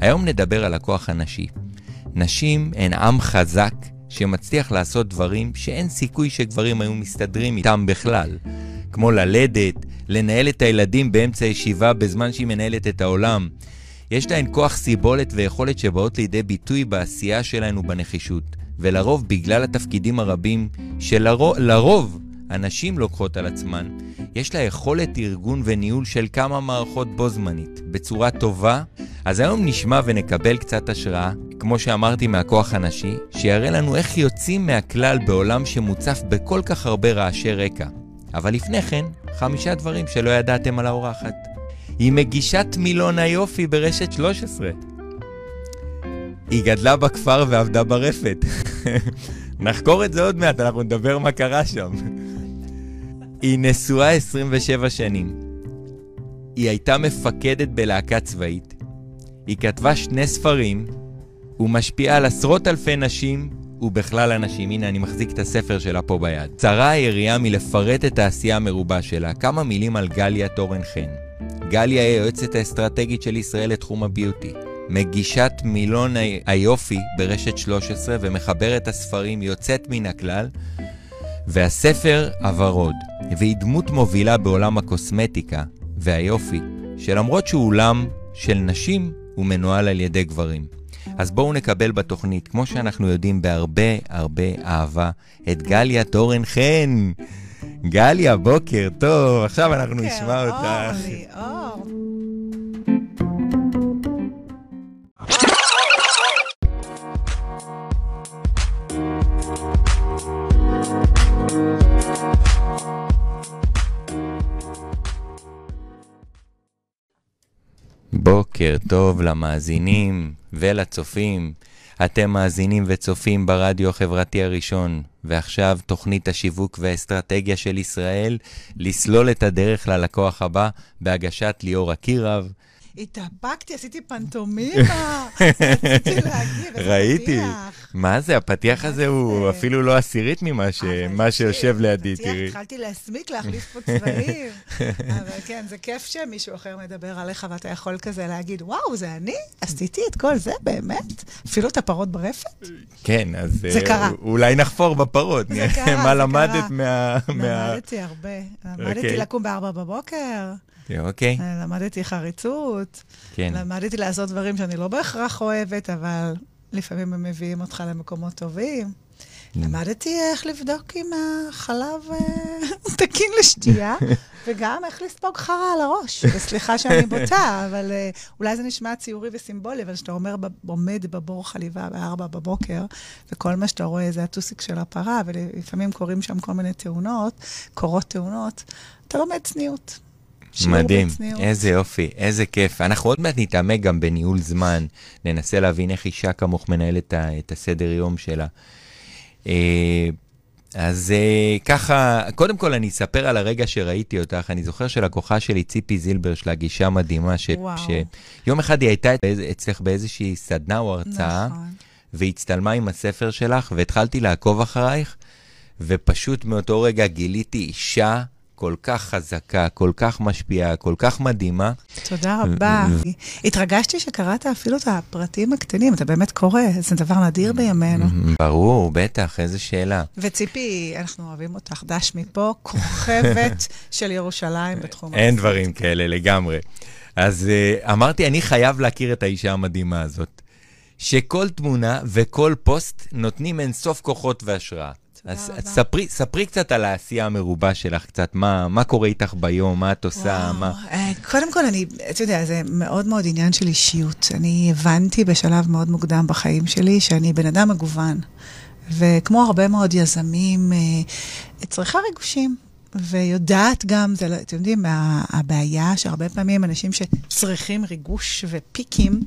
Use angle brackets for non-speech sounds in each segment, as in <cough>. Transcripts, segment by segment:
היום נדבר על הכוח הנשי. נשים הן עם חזק שמצליח לעשות דברים שאין סיכוי שגברים היו מסתדרים איתם בכלל. כמו ללדת, לנהל את הילדים באמצע הישיבה בזמן שהיא מנהלת את העולם. יש להן כוח סיבולת ויכולת שבאות לידי ביטוי בעשייה שלהן ובנחישות. ולרוב בגלל התפקידים הרבים שלרוב הנשים לוקחות על עצמן, יש לה יכולת ארגון וניהול של כמה מערכות בו זמנית, בצורה טובה. אז היום נשמע ונקבל קצת השראה, כמו שאמרתי מהכוח הנשי, שיראה לנו איך יוצאים מהכלל בעולם שמוצף בכל כך הרבה רעשי רקע. אבל לפני כן, חמישה דברים שלא ידעתם על האורחת. היא מגישת מילון היופי ברשת 13. היא גדלה בכפר ועבדה ברפת. <laughs> נחקור את זה עוד מעט, אנחנו נדבר מה קרה שם. היא נשואה 27 שנים. היא הייתה מפקדת בלהקה צבאית. היא כתבה שני ספרים, ומשפיעה על עשרות אלפי נשים ובכלל אנשים. הנה, אני מחזיק את הספר שלה פה ביד. צרה היריעה מלפרט את העשייה המרובה שלה, כמה מילים על גליה טורן חן. גליה היא היועצת האסטרטגית של ישראל לתחום הביוטי. מגישת מילון היופי ברשת 13 ומחברת הספרים יוצאת מן הכלל, והספר הוורוד, והיא דמות מובילה בעולם הקוסמטיקה והיופי, שלמרות שהוא עולם של נשים, הוא מנוהל על ידי גברים. אז בואו נקבל בתוכנית, כמו שאנחנו יודעים, בהרבה הרבה אהבה, את גליה טורן חן. גליה, בוקר טוב, עכשיו אנחנו נשמע אותך. בוקר אור, בוקר טוב למאזינים ולצופים. אתם מאזינים וצופים ברדיו החברתי הראשון, ועכשיו תוכנית השיווק והאסטרטגיה של ישראל, לסלול את הדרך ללקוח הבא בהגשת ליאור אקירב. התאפקתי, עשיתי פנטומימה, <laughs> רציתי איזה ראיתי. מה זה, הפתיח הזה הוא? אפילו לא עשירית ממה שיושב לידי, תראי. התחלתי להסמיק, להחליף פה צבעים. <laughs> אבל כן, זה כיף שמישהו אחר מדבר עליך ואתה יכול כזה להגיד, וואו, זה אני? עשיתי את כל זה, באמת? אפילו את הפרות ברפת? כן, אז זה אה. אולי נחפור בפרות, נראה <laughs> מה למדת. מה... למדתי הרבה. למדתי אוקיי. לקום בארבע בבוקר, אוקיי, למדתי חריצות, כן. למדתי לעשות דברים שאני לא בהכרח אוהבת, אבל לפעמים הם מביאים אותך למקומות טובים. Mm. למדתי איך לבדוק אם החלב אה, <laughs> תקין לשתייה, <laughs> וגם איך לספוג חרא על הראש. וסליחה שאני בוטה, אבל אה, אולי זה נשמע ציורי וסימבולי, אבל כשאתה אומר, עומד בבור חליבה בארבע בבוקר, וכל מה שאתה רואה זה הטוסיק של הפרה, ולפעמים קורים שם כל מיני תאונות, קורות תאונות, אתה לומד צניעות. מדהים, בצניעות. איזה יופי, איזה כיף. אנחנו עוד מעט נתעמק גם בניהול זמן, ננסה להבין איך אישה כמוך מנהלת את הסדר יום שלה. אה, אז אה, ככה, קודם כל אני אספר על הרגע שראיתי אותך. אני זוכר שלקוחה שלי, ציפי זילבר, יש לה גישה מדהימה, ש, וואו. שיום אחד היא הייתה אצלך באיזושהי סדנה או הרצאה, נכון. והצטלמה עם הספר שלך, והתחלתי לעקוב אחרייך, ופשוט מאותו רגע גיליתי אישה כל כך חזקה, כל כך משפיעה, כל כך מדהימה. תודה רבה. התרגשתי שקראת אפילו את הפרטים הקטנים, אתה באמת קורא, זה דבר נדיר בימינו. ברור, בטח, איזה שאלה. וציפי, אנחנו אוהבים אותך, דש מפה, כוכבת <laughs> של ירושלים בתחום אין דברים כאלה לגמרי. אז uh, אמרתי, אני חייב להכיר את האישה המדהימה הזאת, שכל תמונה וכל פוסט נותנים אין סוף כוחות והשראה. תודה אז רבה. ספרי, ספרי קצת על העשייה המרובה שלך, קצת מה, מה קורה איתך ביום, מה את עושה, וואו, מה... אה, קודם כל, אני, אתה יודע, זה מאוד מאוד עניין של אישיות. אני הבנתי בשלב מאוד מוקדם בחיים שלי שאני בן אדם מגוון. וכמו הרבה מאוד יזמים, אה, צריכה ריגושים. ויודעת גם, זה, לא- אתם יודעים, הבעיה שהרבה פעמים אנשים שצריכים ריגוש ופיקים,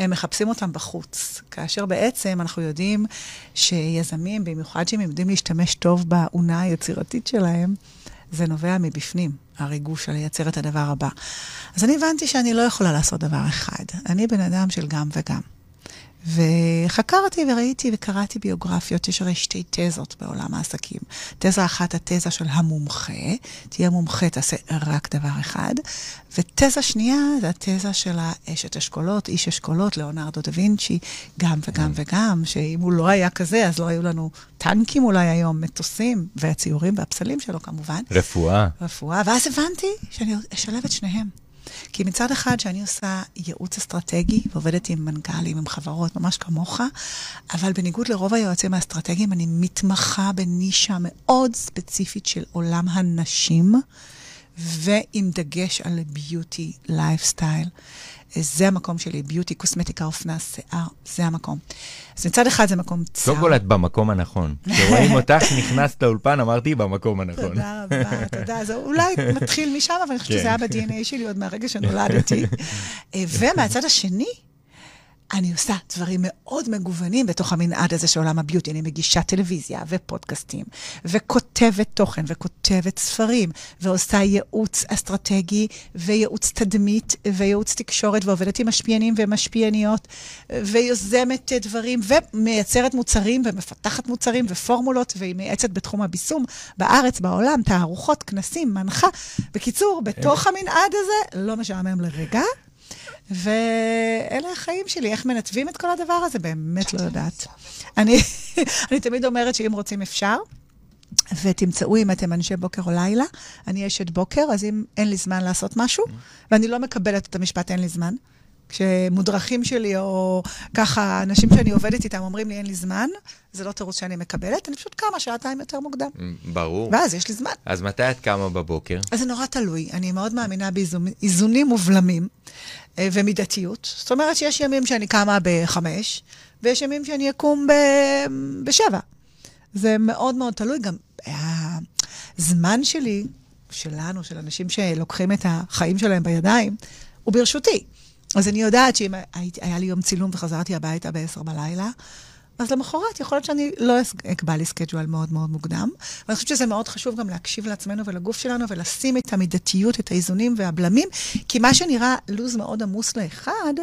הם מחפשים אותם בחוץ. כאשר בעצם אנחנו יודעים שיזמים, במיוחד שהם יודעים להשתמש טוב באונה היצירתית שלהם, זה נובע מבפנים, הריגוש של לייצר את הדבר הבא. אז אני הבנתי שאני לא יכולה לעשות דבר אחד. אני בן אדם של גם וגם. וחקרתי וראיתי וקראתי ביוגרפיות, יש הרי שתי תזות בעולם העסקים. תזה אחת, התזה של המומחה, תהיה מומחה, תעשה רק דבר אחד, ותזה שנייה, זה התזה של האשת אשכולות, איש אשכולות, ליאונרדו דה וינצ'י, גם וגם וגם, שאם הוא לא היה כזה, אז לא היו לנו טנקים אולי היום, מטוסים, והציורים והפסלים שלו כמובן. רפואה. רפואה, ואז הבנתי שאני אשלב את שניהם. כי מצד אחד, שאני עושה ייעוץ אסטרטגי, ועובדת עם מנכ"לים, עם חברות, ממש כמוך, אבל בניגוד לרוב היועצים האסטרטגיים, אני מתמחה בנישה מאוד ספציפית של עולם הנשים, ועם דגש על beauty lifestyle. זה המקום שלי, beauty, קוסמטיקה, אופנה, שיער, זה המקום. אז מצד אחד זה מקום צר. קודם כל את במקום הנכון. כשרואים אותך, נכנסת לאולפן, אמרתי, במקום הנכון. תודה רבה, תודה. זה אולי מתחיל משם, אבל אני חושבת שזה כן. היה ב-DNA שלי עוד מהרגע שנולדתי. אה, ומהצד השני, אני עושה דברים מאוד מגוונים בתוך המנעד הזה של עולם הביוטי. אני מגישה טלוויזיה ופודקאסטים, וכותבת תוכן, וכותבת ספרים, ועושה ייעוץ אסטרטגי, וייעוץ תדמית, וייעוץ תקשורת, ועובדת עם משפיענים ומשפיעניות, ויוזמת דברים, ומייצרת מוצרים, ומפתחת מוצרים, ופורמולות, והיא מייעצת בתחום הביסום, בארץ, בעולם, תערוכות, כנסים, מנחה. בקיצור, בתוך המנעד הזה, לא משעמם לרגע. ואלה החיים שלי, איך מנתבים את כל הדבר הזה, באמת לא יודעת. אני, <laughs> אני תמיד אומרת שאם רוצים אפשר, ותמצאו אם אתם אנשי בוקר או לילה, אני אשת בוקר, אז אם אין לי זמן לעשות משהו, ואני לא מקבלת את המשפט אין לי זמן, כשמודרכים שלי, או ככה, אנשים שאני עובדת איתם אומרים לי אין לי זמן, זה לא תירוץ שאני מקבלת, אני פשוט קמה שעתיים יותר מוקדם. ברור. ואז יש לי זמן. אז מתי את קמה בבוקר? אז זה נורא תלוי. אני מאוד מאמינה באיזונים ובלמים ומידתיות. זאת אומרת שיש ימים שאני קמה בחמש, ויש ימים שאני אקום ב- בשבע. זה מאוד מאוד תלוי. גם הזמן שלי, שלנו, של אנשים שלוקחים את החיים שלהם בידיים, הוא ברשותי. אז אני יודעת שאם היה לי יום צילום וחזרתי הביתה ב-10 בלילה, אז למחרת יכול להיות שאני לא אקבע לי schedule מאוד מאוד מוקדם. ואני חושבת שזה מאוד חשוב גם להקשיב לעצמנו ולגוף שלנו ולשים את המידתיות, את האיזונים והבלמים, כי מה שנראה לו"ז מאוד עמוס לאחד,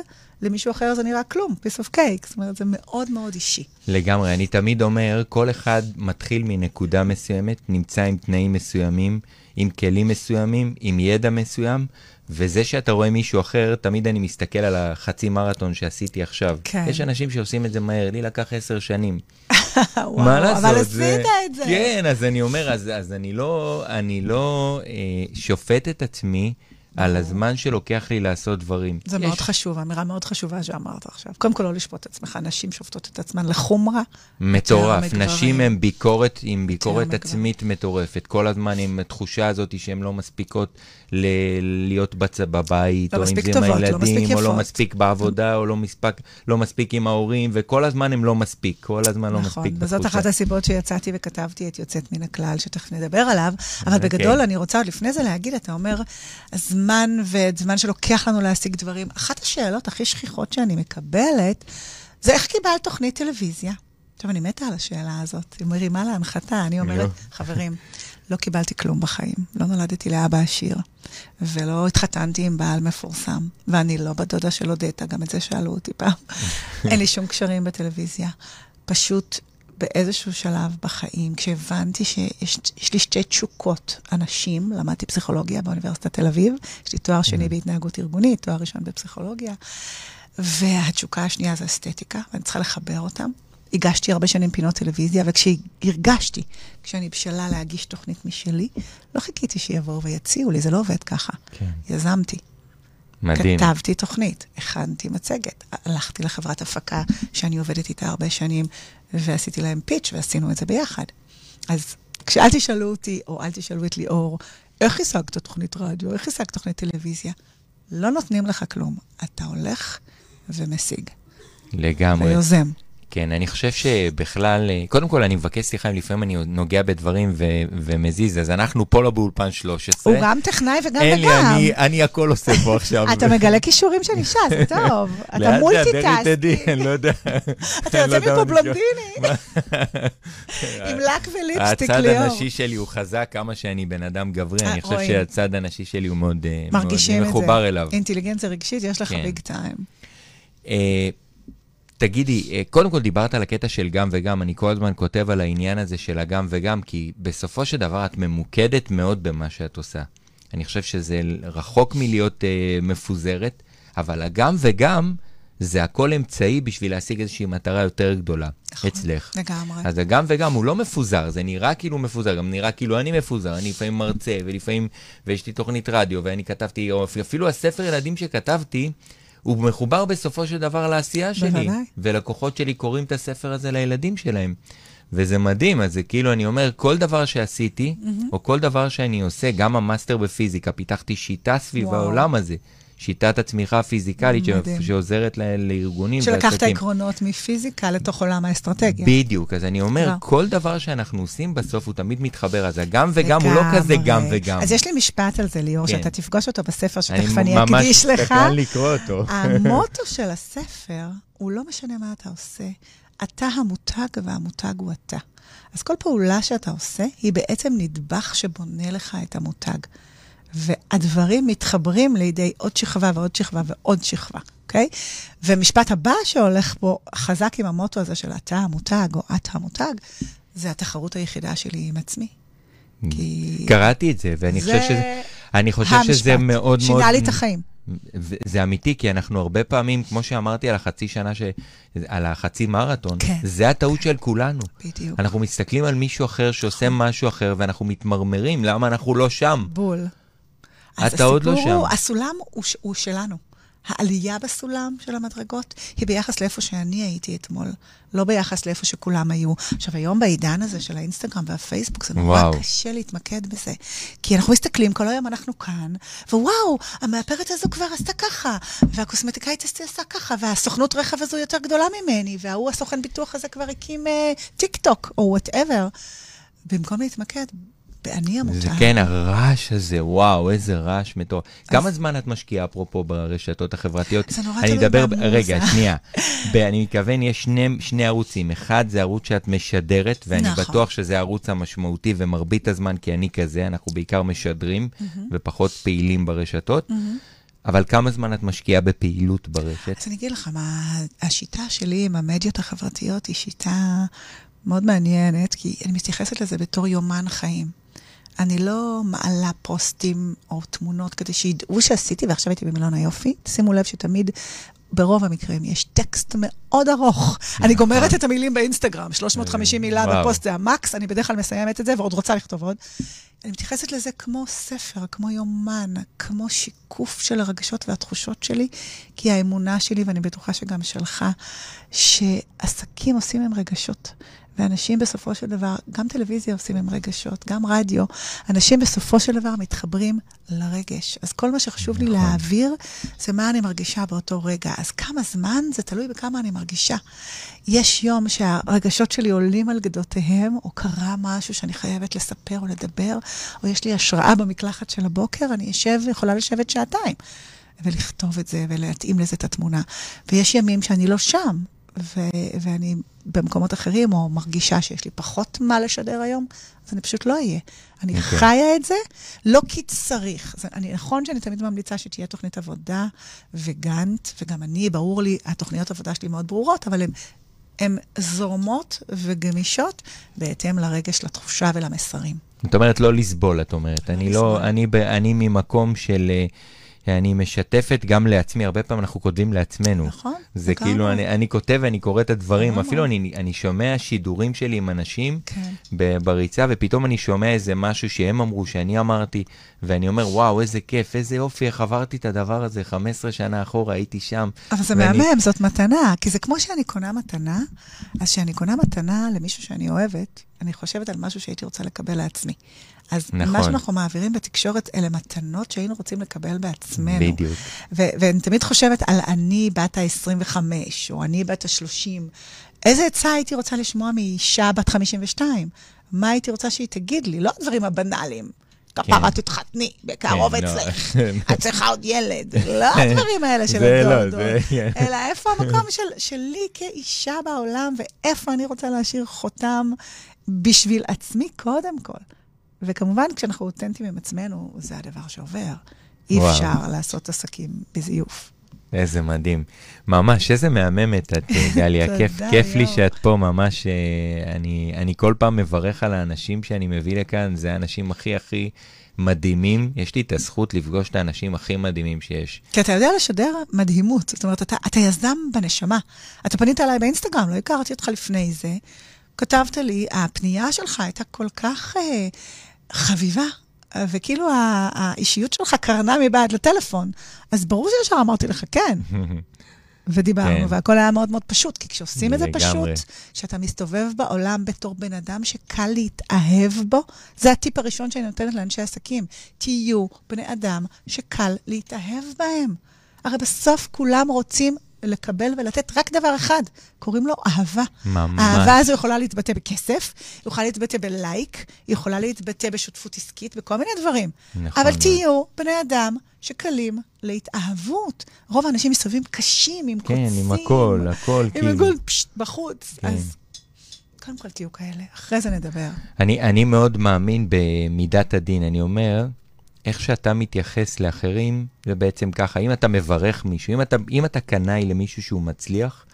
למישהו אחר זה נראה כלום, piece of cake. זאת אומרת, זה מאוד מאוד אישי. לגמרי, אני תמיד אומר, כל אחד מתחיל מנקודה מסוימת, נמצא עם תנאים מסוימים, עם כלים מסוימים, עם ידע מסוים, וזה שאתה רואה מישהו אחר, תמיד אני מסתכל על החצי מרתון שעשיתי עכשיו. כן. יש אנשים שעושים את זה מהר, לי לקח עשר שנים. <laughs> וואו, מה לעשות? אבל זה- עשית את זה. כן, אז אני אומר, אז, אז אני לא, אני לא אה, שופט את עצמי על הזמן שלוקח לי לעשות דברים. זה יש- מאוד חשוב, אמירה מאוד חשובה שאמרת עכשיו. קודם כל, לא לשפוט את עצמך, נשים שופטות את עצמן לחומרה. מטורף. נשים. הן ביקורת עם ביקורת. עצמית מטורפת. כל הזמן עם התחושה הזאת שהן לא מספיקות ל- להיות בצ... בבית, לא או אם זה עם לא הילדים, מספיק או לא. מספיק בעבודה, או לא מספיק, לא מספיק עם ההורים, וכל הזמן הם לא מספיק. כל הזמן לא נכון, מספיק וזאת בתחושה. אחת הסיבות שיצאתי וכתבתי את יוצאת מן הכלל, שתכף נדבר עליו. אבל אוקיי. בגדול, אני רוצה עוד לפני זה להגיד, אתה אומר, הזמן וזמן שלוקח לנו להשיג דברים. אחת השאלות הכי שכיחות שאני מקבלת, זה איך קיבלת תוכנית טלוויזיה? עכשיו, אני מתה על השאלה הזאת, היא מרימה להנחתה. אני אומרת, לא. חברים, לא קיבלתי כלום בחיים. לא נולדתי לאבא עשיר, ולא התחתנתי עם בעל מפורסם, ואני לא בת דודה של אודטה, גם את זה שאלו אותי פעם. <laughs> אין לי שום קשרים בטלוויזיה. פשוט באיזשהו שלב בחיים, כשהבנתי שיש יש לי שתי תשוקות, אנשים, למדתי פסיכולוגיה באוניברסיטת תל אביב, יש לי תואר שני בהתנהגות ארגונית, תואר ראשון בפסיכולוגיה, והתשוקה השנייה זה אסתטיקה, ואני צריכה לחבר אותם. הגשתי הרבה שנים פינות טלוויזיה, וכשהרגשתי, כשאני בשלה להגיש תוכנית משלי, לא חיכיתי שיבואו ויציעו לי, זה לא עובד ככה. כן. יזמתי. מדהים. כתבתי תוכנית, הכנתי מצגת, הלכתי לחברת הפקה שאני עובדת איתה הרבה שנים, ועשיתי להם פיץ' ועשינו את זה ביחד. אז כשאל תשאלו אותי, או אל תשאלו את ליאור, איך השגת תוכנית רדיו, איך השגת תוכנית טלוויזיה? לא נותנים לך כלום. אתה הולך ומשיג, לגמרי. ויוזם. כן, אני חושב שבכלל, אה, קודם כל אני מבקש סליחה אם לפעמים אני נוגע בדברים ו- ומזיז, אז אנחנו פה לא באולפן 13. הוא גם טכנאי וגם אין לי, וגם. אני, אני הכל עושה פה <laughs> עכשיו. אתה מגלה כישורים של אישה, זה טוב. <laughs> אתה לאט לאט. תדעי, אני לא יודע. <laughs> אתה יוצא מפה. בלונדיני. עם לק וליפסטיק, הצד ליאור. הנשי שלי הוא חזק, כמה שאני בן אדם גברי, אה, אני חושב רואים. שהצד הנשי שלי הוא מאוד אה, מאוד מרגישים את זה. מחובר אליו. אינטליגנציה רגשית, יש לך כן. ביג טיים. תגידי, אה, קודם כל דיברת על הקטע של גם וגם, אני כל הזמן כותב על העניין הזה של הגם וגם, כי בסופו של דבר את ממוקדת מאוד במה שאת עושה. אני חושב שזה רחוק מלהיות אה, מפוזרת, אבל הגם וגם, זה הכל אמצעי בשביל להשיג איזושהי מטרה יותר גדולה נכון, אצלך. לגמרי. אז הגם וגם הוא לא מפוזר, זה נראה כאילו מפוזר, גם נראה כאילו אני מפוזר, אני לפעמים מרצה, ולפעמים, ויש לי תוכנית רדיו, ואני כתבתי, או אפילו הספר ילדים שכתבתי, הוא מחובר בסופו של דבר לעשייה שלי. בוודאי. ולקוחות שלי קוראים את הספר הזה לילדים שלהם. וזה מדהים, אז זה כאילו, אני אומר, כל דבר שעשיתי, Mm-hmm. או כל דבר שאני עושה, גם המאסטר בפיזיקה, פיתחתי שיטה סביב וואו. העולם הזה. שיטת הצמיחה הפיזיקלית מדהים. שעוזרת ל- לארגונים שלקחת ועסקים. עקרונות מפיזיקה לתוך עולם האסטרטגיה. בדיוק, אז אני אומר, לא. כל דבר שאנחנו עושים בסוף הוא תמיד מתחבר, אז הגם וגם הוא לא כזה גם. וגם. אז יש לי משפט על זה, ליאור, כן. שאתה תפגוש אותו בספר, אני שתכף אני ממש אקדיש לך. סקרן לקרוא אותו. <laughs> המוטו של הספר הוא לא משנה מה אתה עושה, אתה המותג והמותג הוא אתה. אז כל פעולה שאתה עושה היא בעצם נדבך שבונה לך את המותג. והדברים מתחברים לידי עוד שכבה ועוד שכבה ועוד שכבה, אוקיי? ומשפט הבא שהולך פה חזק עם המוטו הזה של אתה המותג או את המותג, זה התחרות היחידה שלי עם עצמי. כי... קראתי את זה, ואני זה חושב שזה... אני חושב שזה המשפט. מאוד מאוד... שינה לי את החיים. זה אמיתי, כי אנחנו הרבה פעמים, כמו שאמרתי על החצי שנה, ש... על החצי מרתון, כן. זה הטעות של כולנו. בדיוק. אנחנו מסתכלים על מישהו אחר שעושה משהו אחר, ואנחנו מתמרמרים, למה אנחנו לא שם? בול. אז אתה עוד לא הסיפור הוא, שם. הסולם הוא, הוא שלנו. העלייה בסולם של המדרגות היא ביחס לאיפה שאני הייתי אתמול, לא ביחס לאיפה שכולם היו. עכשיו, היום בעידן הזה של האינסטגרם והפייסבוק, זה נורא וואו. קשה להתמקד בזה. כי אנחנו מסתכלים, כל היום אנחנו כאן, ווואו, המאפרת הזו כבר עשתה ככה, והקוסמטיקאית עשתה ככה, והסוכנות רכב הזו יותר גדולה ממני, וההוא, הסוכן ביטוח הזה כבר הקים אה, טיק טוק, או whatever. במקום להתמקד באני המותג. זה כן, הרעש הזה, וואו, איזה רעש מטורף. כמה זמן את משקיעה, אפרופו, ברשתות החברתיות? זה נורא אני תלוי אדבר, במוזה. רגע, שנייה. <laughs> ב- אני מתכוון, יש שני, שני ערוצים. אחד זה ערוץ שאת משדרת, ואני נכון. בטוח שזה הערוץ המשמעותי, ומרבית הזמן, כי אני כזה, אנחנו בעיקר משדרים, ופחות פעילים ברשתות. אבל כמה זמן את משקיעה בפעילות ברשת? אז אני אגיד לך מה, השיטה שלי עם המדיות החברתיות היא שיטה מאוד מעניינת, כי אני מתייחסת לזה בתור יומן חיים. אני לא מעלה פוסטים או תמונות כדי שידעו שעשיתי, ועכשיו הייתי במילון היופי. שימו לב שתמיד, ברוב המקרים, יש טקסט מאוד ארוך. אני גומרת את המילים באינסטגרם, 350 מילה. בפוסט זה המקס, אני בדרך כלל מסיימת את זה ועוד רוצה לכתוב עוד. אני מתייחסת לזה כמו ספר, כמו יומן, כמו שיקוף של הרגשות והתחושות שלי, כי האמונה שלי, ואני בטוחה שגם שלך, שעסקים עושים עם רגשות. ואנשים בסופו של דבר, גם טלוויזיה עושים עם רגשות, גם רדיו, אנשים בסופו של דבר מתחברים לרגש. אז כל מה שחשוב לי נכון. להעביר, זה מה אני מרגישה באותו רגע. אז כמה זמן, זה תלוי בכמה אני מרגישה. יש יום שהרגשות שלי עולים על גדותיהם, או קרה משהו שאני חייבת לספר או לדבר, או יש לי השראה במקלחת של הבוקר, אני אשב, יכולה לשבת שעתיים. ולכתוב את זה ולהתאים לזה את התמונה. ויש ימים שאני לא שם, ו- ואני במקומות אחרים, או מרגישה שיש לי פחות מה לשדר היום, אז אני פשוט לא אהיה. אני okay. אוקיי. חיה את זה, לא כי צריך. זה, אני, נכון שאני תמיד ממליצה שתהיה תוכנית עבודה וגאנט, וגם אני, ברור לי, התוכניות עבודה שלי מאוד ברורות, אבל הן הן זורמות וגמישות בהתאם לרגש, לתחושה ולמסרים. את אומרת לא לסבול, את אומרת. אני לא. אני, ב- אני ממקום של... אה, אני משתפת גם לעצמי, הרבה פעמים אנחנו כותבים לעצמנו. נכון, זה. כאילו, אני, אני כותב ואני קורא את הדברים, לגמרי. אפילו אני, אני שומע שידורים שלי עם אנשים כן. בריצה, ופתאום אני שומע איזה משהו שהם אמרו, שאני אמרתי, ואני אומר, וואו, איזה כיף, איזה יופי, איך עברתי את הדבר הזה, 15 שנה אחורה, הייתי שם. אבל זה ואני- מהמם, זאת מתנה. כי זה כמו שאני קונה מתנה, אז כשאני קונה מתנה למישהו שאני אוהבת, אני חושבת על משהו שהייתי רוצה לקבל לעצמי. אז נכון. מה שאנחנו מעבירים בתקשורת, אלה מתנות שהיינו רוצים לקבל בעצמנו. בדיוק. ו- ואני תמיד חושבת על אני בת ה-25, או אני בת ה-30. איזה עצה הייתי רוצה לשמוע מאישה בת 52? מה הייתי רוצה שהיא תגיד לי? לא הדברים הבנאליים. כפרה תתחתני, בקרוב כן, לא. אצלך. <laughs> את צריכה עוד ילד. לא הדברים האלה של זה לא, כן. אלא איפה המקום של, שלי כאישה בעולם, ואיפה אני רוצה להשאיר חותם בשביל עצמי קודם כל. וכמובן, כשאנחנו אותנטיים עם עצמנו, זה הדבר שעובר. אי וואו. אפשר לעשות עסקים בזיוף. איזה מדהים. ממש, איזה מהממת את, <laughs> גליה. כיף, כיף לי שאת פה, ממש, אה, אני, אני כל פעם מברך על האנשים שאני מביא לכאן, זה האנשים הכי הכי מדהימים. יש לי את הזכות לפגוש את האנשים הכי מדהימים שיש. כי אתה יודע לשדר מדהימות. זאת אומרת, אתה, אתה יזם בנשמה. אתה פנית אליי באינסטגרם, לא הכרתי אותך לפני זה. כתבת לי, הפנייה שלך הייתה כל כך אה, חביבה, וכאילו האישיות שלך קרנה מבעד לטלפון. אז ברור שישר אמרתי לך, כן. <laughs> ודיברנו, כן. והכל היה מאוד מאוד פשוט, כי כשעושים את זה פשוט, כשאתה מסתובב בעולם בתור בן אדם שקל להתאהב בו, זה הטיפ הראשון שאני נותנת לאנשי עסקים. תהיו בני אדם שקל להתאהב בהם. הרי בסוף כולם רוצים לקבל ולתת רק דבר אחד, קוראים לו אהבה. ממש. האהבה הזו יכולה להתבטא בכסף, יכולה להתבטא בלייק, יכולה להתבטא בשותפות עסקית, בכל מיני דברים. נכון. אבל תהיו בני אדם שקלים להתאהבות. רוב האנשים מסתובבים קשים, עם כן, קוצים. כן, עם הכל, הכל כאילו. עם הכל פשט בחוץ. כן. אז קודם כל תהיו כאלה, אחרי זה נדבר. אני, אני מאוד מאמין במידת הדין. אני אומר, איך שאתה מתייחס לאחרים, זה בעצם ככה. אם אתה מברך מישהו, אם אתה, אם אתה קנאי למישהו שהוא מצליח,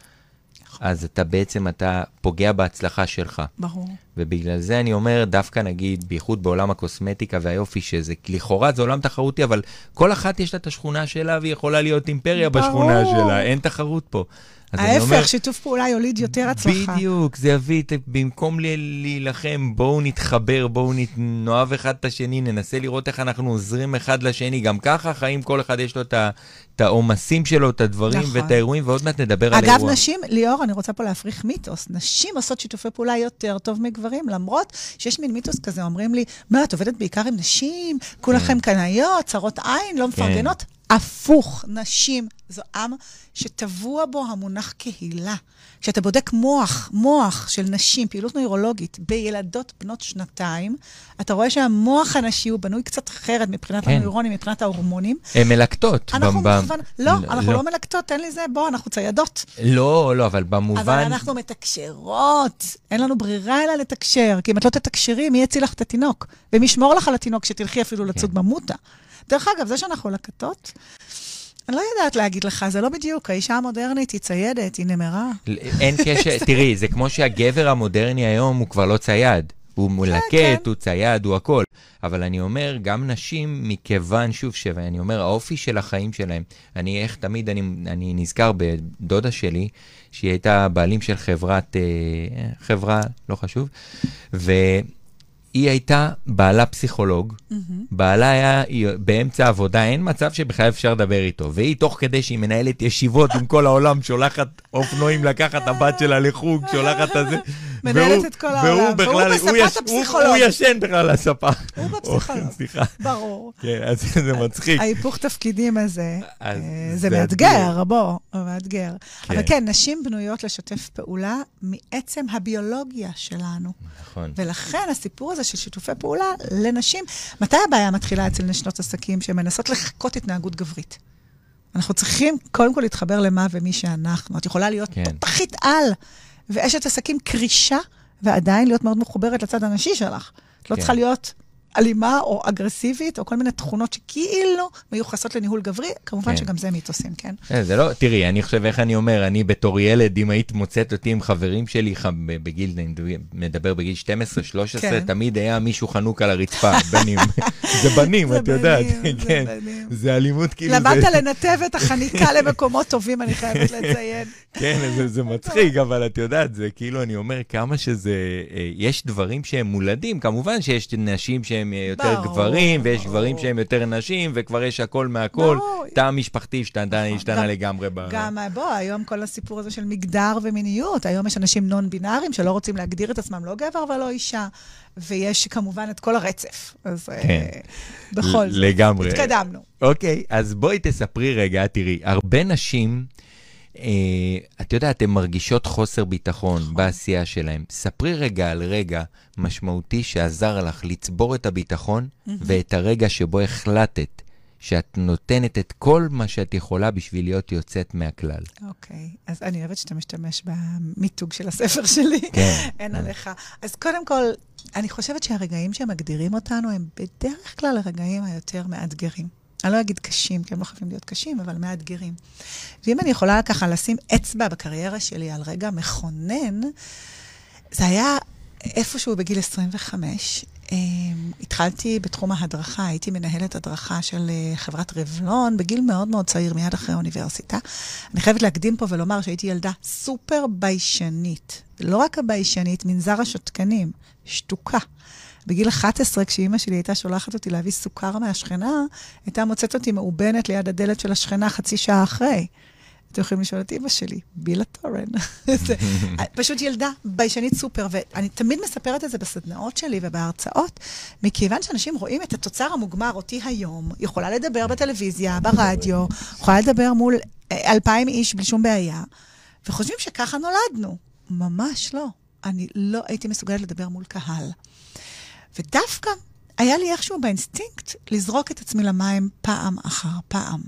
נכון. אז אתה בעצם, אתה פוגע בהצלחה שלך. ברור. ובגלל זה אני אומר, דווקא נגיד, בייחוד בעולם הקוסמטיקה והיופי, שזה לכאורה זה עולם תחרותי, אבל כל אחת יש לה את השכונה שלה והיא יכולה להיות אימפריה ברור. בשכונה שלה, אין תחרות פה. ההפך, אומר, שיתוף פעולה יוליד יותר הצלחה. בדיוק, זה יביא, במקום להילחם, בואו נתחבר, בואו נאהב אחד את השני, ננסה לראות איך אנחנו עוזרים אחד לשני. גם ככה חיים, כל אחד יש לו את העומסים שלו, את הדברים נכון. ואת האירועים, ועוד מעט נדבר אגב, על אירוע. אגב, נשים, ליאור, אני רוצה פה להפריך מיתוס. נשים עושות שיתופי פעולה יותר טוב מגברים, למרות שיש מין מיתוס כזה, אומרים לי, מה, את עובדת בעיקר עם נשים? כולכם כן. קנאיות, צרות עין, לא כן. מפרגנות? כן. הפוך, נשים זו עם שטבוע בו המונח קהילה. כשאתה בודק מוח, מוח של נשים, פעילות נוירולוגית, בילדות בנות שנתיים, אתה רואה שהמוח הנשי הוא בנוי קצת אחרת מבחינת כן. הנוירונים, מבחינת ההורמונים. הן מלקטות. אנחנו מוכוון... לא, לא, אנחנו לא. לא מלקטות, תן לי זה, בוא, אנחנו ציידות. לא, לא, אבל במובן... אבל אנחנו מתקשרות. אין לנו ברירה אלא לתקשר, כי אם את לא תתקשרי, מי יציל לך את התינוק? ומי ישמור לך על התינוק שתלכי אפילו לצוד כן. במוטה? דרך אגב, זה שאנחנו לקטות, אני לא יודעת להגיד לך, זה לא בדיוק, האישה המודרנית היא ציידת, היא נמרה. אין קשר, <laughs> תראי, זה כמו שהגבר המודרני היום הוא כבר לא צייד. הוא מלקט, כן, כן. הוא צייד, הוא הכל. אבל אני אומר, גם נשים, מכיוון, שוב, שאני אומר, האופי של החיים שלהם, אני איך תמיד, אני, אני נזכר בדודה שלי, שהיא הייתה בעלים של חברת, אה, חברה, לא חשוב, ו... היא הייתה בעלה פסיכולוג, mm-hmm. בעלה היה באמצע עבודה, אין מצב שבכלל אפשר לדבר איתו. והיא, תוך כדי שהיא מנהלת ישיבות עם כל העולם, שולחת אופנועים לקחת הבת שלה לחוג, שולחת את זה. מנהלת את כל העולם, והוא בכלל. הוא ישן בכלל על הספה. הוא בפסיכולוג, סליחה. ברור. כן, אז זה מצחיק. ההיפוך תפקידים הזה, אה, זה מאתגר, בוא, הוא מאתגר. אבל כן. כן, נשים בנויות לשתף פעולה מעצם הביולוגיה שלנו. נכון. ולכן הסיפור הזה של שיתופי פעולה לנשים, מתי הבעיה מתחילה אצל נשנות עסקים שמנסות לחקות התנהגות גברית? אנחנו צריכים קודם כל להתחבר למה ומי שאנחנו. את יכולה להיות כן. תותחית על. ואשת עסקים קרישה, ועדיין להיות מאוד מחוברת לצד הנשי שלך. את לא כן. צריכה להיות אלימה או אגרסיבית, או כל מיני תכונות שכאילו מיוחסות לניהול גברי, כמובן כן. שגם זה מיתוסים, כן? אה, זה לא, תראי, אני חושב, איך אני אומר, אני בתור ילד, אם היית מוצאת אותי עם חברים שלי, בגיל, מדבר בגיל 12-13, כן. תמיד היה מישהו חנוק על הרצפה, בנים. <laughs> זה בנים, את יודעת. כן, זה אלימות כאילו. למדת לנתב את החניקה למקומות טובים, אני חייבת לציין. <laughs> כן, זה, זה מצחיק, אבל את יודעת, זה כאילו, אני אומר, כמה שזה, אה, יש דברים שהם מולדים, כמובן שיש נשים שהם... שהם יותר ברור, גברים, ויש ברור. גברים שהם יותר נשים, וכבר יש הכל מהכל. תא משפחתי השתנה, נכון, לגמרי. ב... גם, בוא, היום כל הסיפור הזה של מגדר ומיניות, היום יש אנשים נון-בינאריים שלא רוצים להגדיר את עצמם לא גבר ולא אישה, ויש כמובן את כל הרצף. אז אה, כן. בכל זאת, לגמרי. התקדמנו. אוקיי, אז בואי תספרי רגע, תראי, הרבה נשים... Uh, את יודעת, הן מרגישות חוסר ביטחון נכון. בעשייה שלהן. ספרי רגע על רגע משמעותי שעזר לך לצבור את הביטחון. ואת הרגע שבו החלטת שאת נותנת את כל מה שאת יכולה בשביל להיות יוצאת מהכלל. אוקיי, okay. אז אני אוהבת שאתה משתמש במיתוג של הספר שלי. כן. <laughs> אין עליך. אז קודם כל, אני חושבת שהרגעים שמגדירים אותנו הם בדרך כלל הרגעים היותר מאתגרים. אני לא אגיד קשים, כי הם לא חייבים להיות קשים, אבל מאתגרים. ואם אני יכולה ככה לשים אצבע בקריירה שלי על רגע מכונן, זה היה איפשהו בגיל 25. Um, התחלתי בתחום ההדרכה, הייתי מנהלת הדרכה של uh, חברת רבלון בגיל מאוד מאוד צעיר, מיד אחרי האוניברסיטה. אני חייבת להקדים פה ולומר שהייתי ילדה סופר ביישנית. לא רק הביישנית, מנזר השותקנים, שתוקה. בגיל 11, כשאימא שלי הייתה שולחת אותי להביא סוכר מהשכנה, הייתה מוצאת אותי מאובנת ליד הדלת של השכנה חצי שעה אחרי. אתם יכולים לשאול את אימא שלי, בילה טורן. <laughs> פשוט ילדה ביישנית סופר, ואני תמיד מספרת את זה בסדנאות שלי ובהרצאות, מכיוון שאנשים רואים את התוצר המוגמר, אותי היום, יכולה לדבר בטלוויזיה, ברדיו, יכולה לדבר מול אלפיים איש בלי שום בעיה, וחושבים שככה נולדנו. ממש לא. אני לא הייתי מסוגלת לדבר מול קהל. ודווקא היה לי איכשהו באינסטינקט לזרוק את עצמי למים פעם אחר פעם.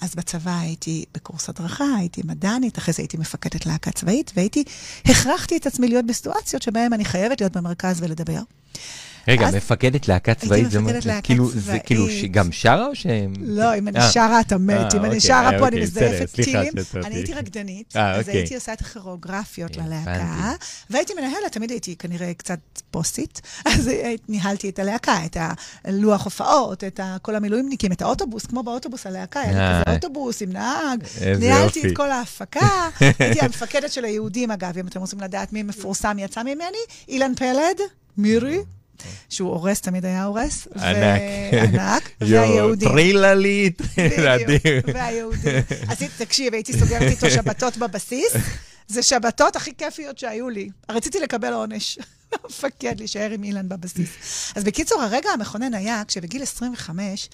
אז בצבא הייתי בקורס הדרכה, הייתי מדענית, אחרי זה הייתי מפקדת להקה צבאית, והייתי, הכרחתי את עצמי להיות בסיטואציות שבהן אני חייבת להיות במרכז ולדבר. רגע, מפקדת להקה צבאית, זה להקה כאילו, זה כאילו גם שרה או שהם... לא, אם אני אה. שרה אתה מת, אה, אם אני אוקיי, שרה פה אני אוקיי, מזייפת טילים. אני הייתי רקדנית, אה, אז אוקיי. הייתי עושה את הכירוגרפיות ללהקה, והייתי מנהלת, תמיד הייתי כנראה קצת פוסית, <laughs> אז ניהלתי את הלהקה, את הלוח הופעות, את כל המילואימניקים, את האוטובוס, כמו באוטובוס הלהקה, היה לי כזה אוטובוס עם נהג, ניהלתי את כל ההפקה, <laughs> הייתי המפקדת של היהודים, אגב, אם אתם רוצים לדעת מי מפורסם יצא ממני, אילן פלד, מירי. שהוא הורס, תמיד היה הורס. ענק. ענק, <laughs> והיהודים. טריללית, אדיר. <laughs> והיהודים. אז תקשיב, הייתי סוגרת איתו שבתות בבסיס, זה שבתות הכי כיפיות שהיו לי. רציתי לקבל עונש. <laughs> המפקד להישאר עם אילן בבסיס. אז בקיצור, הרגע המכונן היה כשבגיל 25,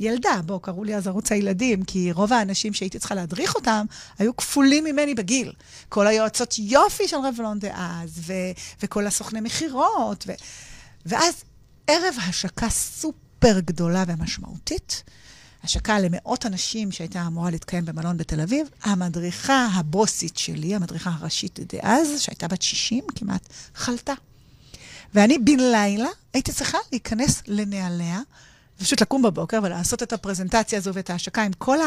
ילדה, בואו, קראו לי אז ערוץ הילדים, כי רוב האנשים שהייתי צריכה להדריך אותם היו כפולים ממני בגיל. כל היועצות יופי של רבלון דאז, ו- וכל הסוכני מכירות, ו- ואז ערב השקה סופר גדולה ומשמעותית, השקה למאות אנשים שהייתה אמורה להתקיים במלון בתל אביב, המדריכה הבוסית שלי, המדריכה הראשית דאז, שהייתה בת 60 כמעט, חלתה. ואני בן לילה הייתי צריכה להיכנס לנעליה, פשוט לקום בבוקר ולעשות את הפרזנטציה הזו ואת ההשקה עם כל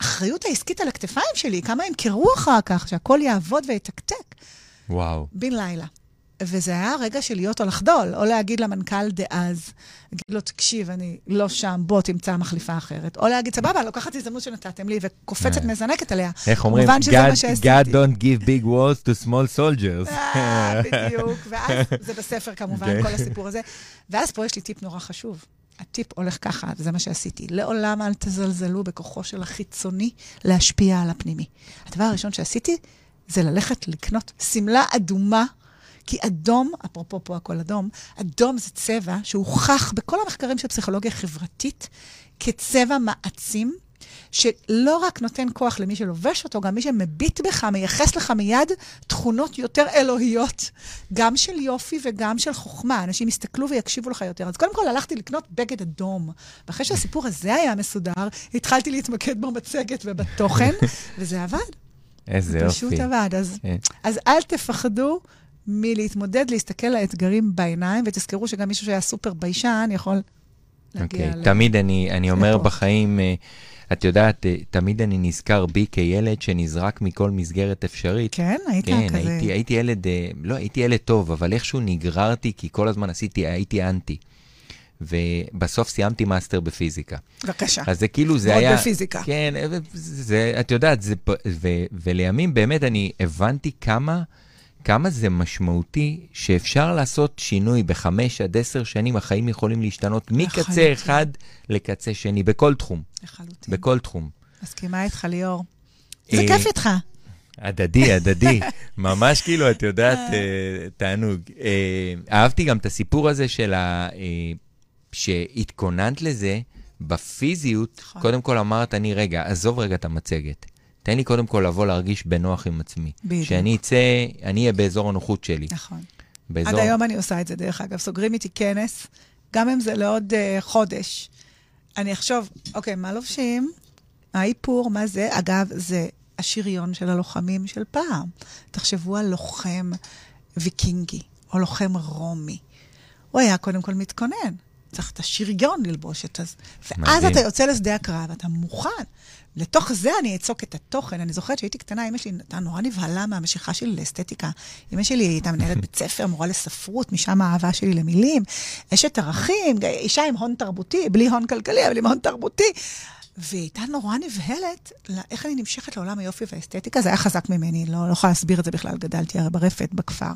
האחריות העסקית על הכתפיים שלי, כמה ימכרו אחר כך, שהכל יעבוד ויתקתק. וואו. בן לילה. וזה היה רגע של להיות או לחדול, או להגיד למנכ"ל דאז, להגיד לו, תקשיב, אני לא שם, בוא תמצא מחליפה אחרת. או להגיד, סבבה, לוקחת הזדמנות שנתתם לי, וקופצת, אה. מזנקת עליה. איך אומרים? God don't give big walls to small soldiers. אה, בדיוק, ואז זה בספר כמובן, אוקיי. כל הסיפור הזה. ואז פה יש לי טיפ נורא חשוב. הטיפ הולך ככה, וזה מה שעשיתי. לעולם אל תזלזלו בכוחו של החיצוני להשפיע על הפנימי. הדבר הראשון שעשיתי זה ללכת לקנות שמלה אדומה כי אדום, אפרופו פה הכל אדום, אדום זה צבע שהוכח בכל המחקרים של פסיכולוגיה חברתית כצבע מעצים. שלא רק נותן כוח למי שלובש אותו, גם מי שמביט בך, מייחס לך מיד תכונות יותר אלוהיות, גם של יופי וגם של חוכמה. אנשים יסתכלו ויקשיבו לך יותר. אז קודם כל הלכתי לקנות בגד אדום. ואחרי שהסיפור הזה היה מסודר, התחלתי להתמקד במצגת ובתוכן, <laughs> וזה עבד. איזה יופי. פשוט עבד. אז, כן. אז אל תפחדו מלהתמודד, להסתכל לאתגרים בעיניים, ותזכרו שגם מישהו שהיה סופר ביישן יכול להגיע okay. אוקיי, ל... תמיד אני, אני אומר בחיים, אה, את יודעת, אה, תמיד אני נזכר בי כילד שנזרק מכל מסגרת אפשרית. כן? היית כן, כזה... הייתי, הייתי ילד, אה, לא, הייתי ילד טוב, אבל איכשהו נגררתי, כי כל הזמן עשיתי, הייתי אנטי. ובסוף סיימתי מאסטר בפיזיקה. בבקשה. אז זה כאילו, זה היה... מאוד בפיזיקה. כן, זה, את יודעת, זה, ו, ולימים באמת אני הבנתי כמה... כמה זה משמעותי שאפשר לעשות שינוי בחמש עד עשר שנים, החיים יכולים להשתנות מקצה אחד לקצה שני, בכל תחום. לחלוטין. בכל תחום. מסכימה איתך, ליאור. זה אה, כיף איתך. הדדי, הדדי. <laughs> ממש כאילו, את יודעת, אה. אה, תענוג. אהבתי גם את הסיפור הזה של ה... שהתכוננת לזה בפיזיות, נכון. קודם כל אמרת, אני, רגע, עזוב רגע את המצגת. תן לי קודם כל לבוא להרגיש בנוח עם עצמי. בדיוק. שאני אצא, אני אהיה באזור הנוחות שלי. נכון. באזור... עד היום אני עושה את זה, דרך אגב. סוגרים איתי כנס, גם אם זה לעוד uh, חודש. אני אחשוב, אוקיי, מה לובשים? מה האיפור? מה זה? אגב, זה השריון של הלוחמים של פעם. תחשבו על לוחם ויקינגי, או לוחם רומי. הוא היה קודם כל מתכונן. צריך את השריון ללבוש את זה. ואז. אתה יוצא לשדה הקרב, אתה מוכן. לתוך זה אני אצוק את התוכן. אני זוכרת שהייתי קטנה, אמא שלי הייתה נורא נבהלה מהמשיכה שלי לאסתטיקה. אמא שלי הייתה מנהלת בית ספר, מורה לספרות, משם האהבה שלי למילים. אשת ערכים, אישה עם הון תרבותי, בלי הון כלכלי, אבל עם הון תרבותי. והיא הייתה נורא נבהלת איך אני נמשכת לעולם היופי והאסתטיקה, זה היה חזק ממני, לא, לא יכולה להסביר את זה בכלל, גדלתי הרי ברפת בכפר.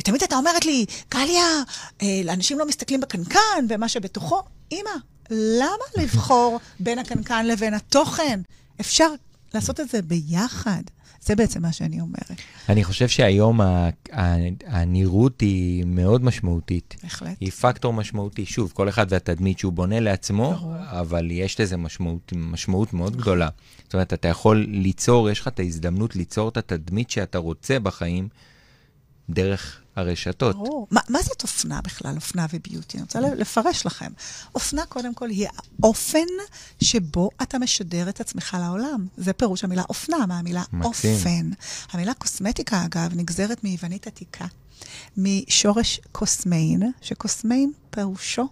ותמיד הייתה אומרת לי, קליה, אה, אנשים לא מסתכלים בקנקן ומה שבתוכו. אמא, למה לבחור <laughs> בין הקנקן לבין התוכן? אפשר לעשות את זה ביחד. זה בעצם מה שאני אומרת. אני חושב שהיום הנראות היא מאוד משמעותית. בהחלט. היא פקטור משמעותי. שוב, כל אחד והתדמית שהוא בונה לעצמו, ברור. אבל יש לזה משמעות, משמעות מאוד גדולה. זאת אומרת, אתה יכול ליצור, יש לך את ההזדמנות ליצור את התדמית שאתה רוצה בחיים דרך הרשתות. ברור. מה, מה זאת אופנה בכלל, אופנה וביוטי? אני רוצה לפרש לכם. אופנה, קודם כל, היא האופן שבו אתה משדר את עצמך לעולם. זה פירוש המילה אופנה, מהמילה מקסים. אופן. המילה קוסמטיקה, אגב, נגזרת מיוונית עתיקה, משורש קוסמיין, שקוסמיין פירושו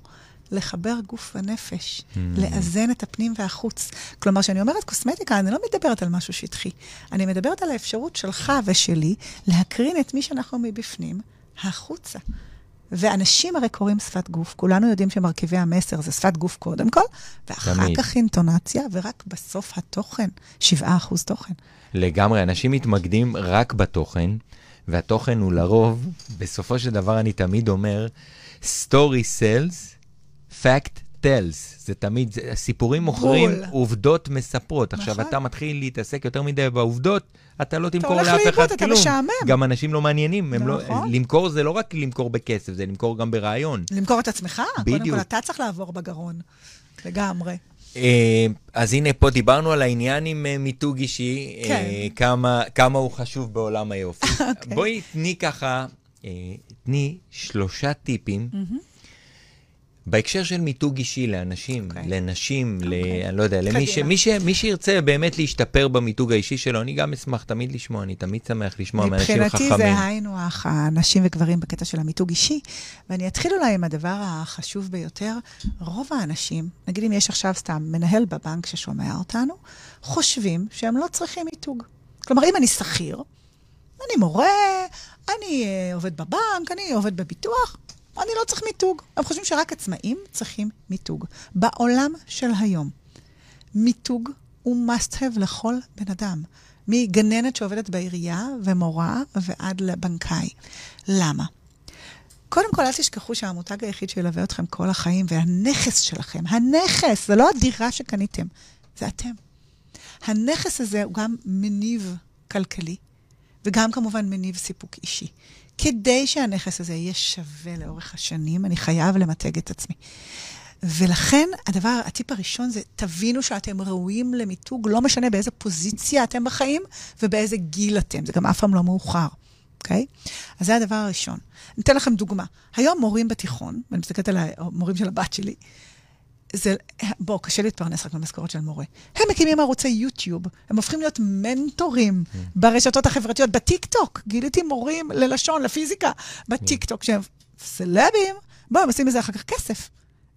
לחבר גוף ונפש, mm. לאזן את הפנים והחוץ. כלומר, כשאני אומרת קוסמטיקה, אני לא מדברת על משהו שטחי. אני מדברת על האפשרות שלך ושלי להקרין את מי שאנחנו מבפנים החוצה. ואנשים הרי קוראים שפת גוף. כולנו יודעים שמרכיבי המסר זה שפת גוף קודם כל, ואחר תמיד. כך אינטונציה, ורק בסוף התוכן, 7% תוכן. לגמרי, אנשים מתמקדים רק בתוכן, והתוכן הוא לרוב, בסופו של דבר אני תמיד אומר, story sells, fact tells. זה תמיד, זה, סיפורים מוכרים, עובדות מספרות. נכון. עכשיו, אתה מתחיל להתעסק יותר מדי בעובדות, אתה לא תמכור לאף אחד כלום. אתה הולך לאיבוד, אתה משעמם. גם אנשים לא מעניינים. לא- נכון. לא, למכור זה לא רק למכור בכסף, זה למכור גם ברעיון. למכור את עצמך? בדיוק. קודם כל, אתה צריך לעבור בגרון. לגמרי. אה, אז הנה, פה דיברנו על העניין עם אה, מיתוג אישי, כן. כמה, כמה הוא חשוב בעולם היופי. okay. <laughs> אוקיי. בואי תני ככה, תני שלושה טיפים. Mm-hmm. בהקשר של מיתוג אישי לאנשים, okay. אוקיי. לנשים, okay. ל... אוקיי. אני לא יודע, למי ש... מי, ש... מי שירצה באמת להשתפר במיתוג האישי שלו, אני גם אשמח תמיד לשמוע, אני תמיד שמח לשמוע מאנשים חכמים. מבחינתי זה היינו הך, נשים וגברים בקטע של המיתוג אישי, ואני אתחיל אולי עם הדבר החשוב ביותר. רוב האנשים, נגיד אם יש עכשיו סתם מנהל בבנק ששומע אותנו, חושבים שהם לא צריכים מיתוג. כלומר, אם אני שכיר, אני מורה, אני uh, עובד בבנק, אני עובד בביטוח, אני לא צריך מיתוג. הם חושבים שרק עצמאים צריכים מיתוג. בעולם של היום, מיתוג הוא must have לכל בן אדם. מגננת שעובדת בעירייה ומורה ועד לבנקאי. למה? קודם כל, אל תשכחו שהמותג היחיד שילווה אתכם כל החיים, והנכס שלכם, הנכס, זה לא הדירה שקניתם, זה אתם. הנכס הזה הוא גם מניב כלכלי, וגם כמובן מניב סיפוק אישי. כדי שהנכס הזה יהיה שווה לאורך השנים, אני חייב למתג את עצמי. ולכן, הדבר, הטיפ הראשון זה, תבינו שאתם ראויים למיתוג, לא משנה באיזה פוזיציה אתם בחיים ובאיזה גיל אתם. זה גם אף פעם לא מאוחר, אוקיי? Okay? אז זה הדבר הראשון. אני אתן לכם דוגמה. היום מורים בתיכון, ואני מסתכלת על המורים של הבת שלי, זה, בוא, קשה להתפרנס רק במשכורת של מורה. הם מקימים ערוצי יוטיוב, הם הופכים להיות מנטורים mm. ברשתות החברתיות, בטיקטוק. גיליתי מורים ללשון, לפיזיקה, בטיקטוק, שהם סלבים, בואו, הם עושים מזה אחר כך כסף.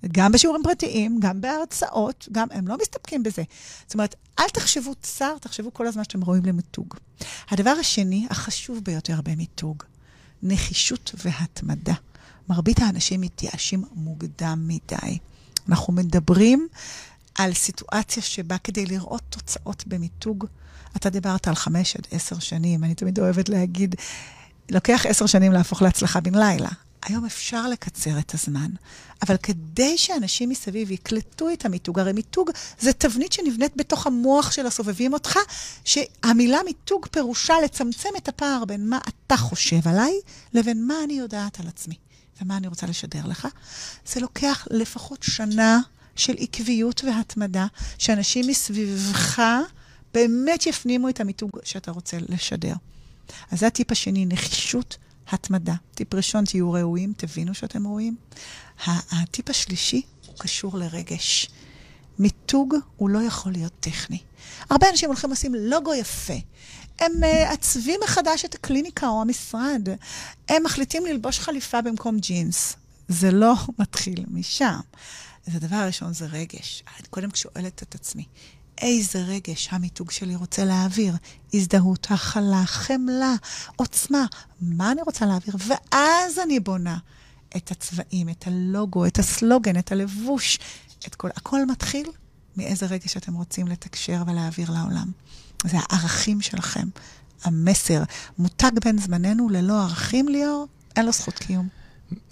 גם בשיעורים פרטיים, גם בהרצאות, גם הם לא מסתפקים בזה. זאת אומרת, אל תחשבו צר, תחשבו כל הזמן שאתם ראויים למיתוג. הדבר השני, החשוב ביותר במיתוג, נחישות והתמדה. מרבית האנשים מתייאשים מוקדם מדי. אנחנו מדברים על סיטואציה שבה כדי לראות תוצאות במיתוג, אתה דיברת על חמש עד עשר שנים, אני תמיד אוהבת להגיד, לוקח עשר שנים להפוך להצלחה בן לילה. היום אפשר לקצר את הזמן, אבל כדי שאנשים מסביב יקלטו את המיתוג, הרי מיתוג זה תבנית שנבנית בתוך המוח של הסובבים אותך, שהמילה מיתוג פירושה לצמצם את הפער בין מה אתה חושב עליי לבין מה אני יודעת על עצמי. ומה אני רוצה לשדר לך? זה לוקח לפחות שנה של עקביות והתמדה, שאנשים מסביבך באמת יפנימו את המיתוג שאתה רוצה לשדר. אז זה הטיפ השני, נחישות, התמדה. טיפ ראשון, תהיו ראויים, תבינו שאתם ראויים. הטיפ השלישי הוא קשור לרגש. מיתוג הוא לא יכול להיות טכני. הרבה אנשים הולכים לשים לוגו יפה, הם מעצבים אה, מחדש את הקליניקה או המשרד. הם מחליטים ללבוש חליפה במקום ג'ינס. זה לא <laughs> מתחיל משם. אז הדבר הראשון זה רגש. אני קודם שואלת את עצמי, איזה רגש המיתוג שלי רוצה להעביר? הזדהות, הכלה, חמלה, עוצמה. מה אני רוצה להעביר? ואז אני בונה את הצבעים, את הלוגו, את הסלוגן, את הלבוש, את כל... הכל מתחיל מאיזה רגש אתם רוצים לתקשר ולהעביר לעולם. זה הערכים שלכם, המסר. מותג בין זמננו ללא ערכים, ליאור, אין לו זכות קיום.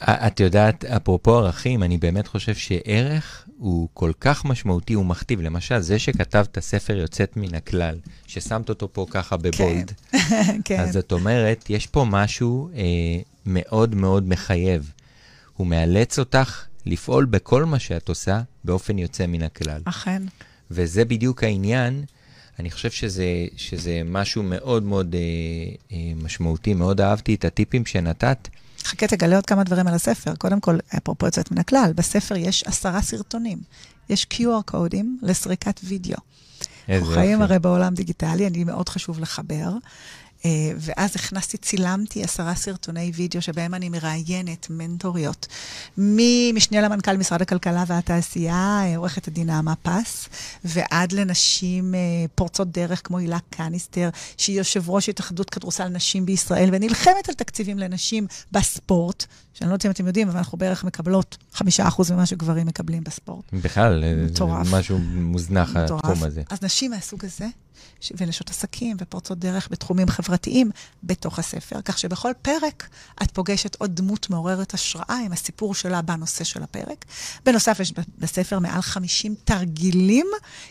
את יודעת, אפרופו ערכים, אני באמת חושב שערך הוא כל כך משמעותי, הוא מכתיב. למשל, זה שכתבת ספר יוצאת מן הכלל, ששמת אותו פה ככה בבולד, כן, <laughs> כן. אז את אומרת, יש פה משהו אה, מאוד מאוד מחייב. הוא מאלץ אותך לפעול בכל מה שאת עושה באופן יוצא מן הכלל. אכן. וזה בדיוק העניין. אני חושב שזה, שזה משהו מאוד מאוד אה, אה, משמעותי, מאוד אהבתי את הטיפים שנתת. חכה, תגלה עוד כמה דברים על הספר. קודם כל, אפרופו יוצאת מן הכלל, בספר יש עשרה סרטונים. יש QR קודים לסריקת וידאו. אנחנו חיים. הרי בעולם דיגיטלי, אני מאוד חשוב לחבר. אה, ואז הכנסתי, צילמתי עשרה סרטוני וידאו שבהם אני מראיינת מנטוריות. ממשנה למנכ"ל משרד הכלכלה והתעשייה, אה, עורכת הדין נעמה פס, ועד לנשים אה, פורצות דרך כמו הילה קניסטר, שהיא יושב ראש התאחדות כדורסל נשים בישראל, ונלחמת על תקציבים לנשים בספורט, שאני לא יודעת אם אתם יודעים, אבל אנחנו בערך מקבלות חמישה אחוז ממה שגברים מקבלים בספורט. בכלל, אה, מטורף. זה משהו מוזנח, התחום הזה. אז נשים מהסוג הזה, ש- ונשות עסקים ופורצות דרך בתחומים חברתיים בתוך הספר, כך שבכל פרק את פוגשת עוד דמות מעוררת השראה עם הסיפור שלה בנושא של הפרק. בנוסף, יש בספר מעל 50 תרגילים,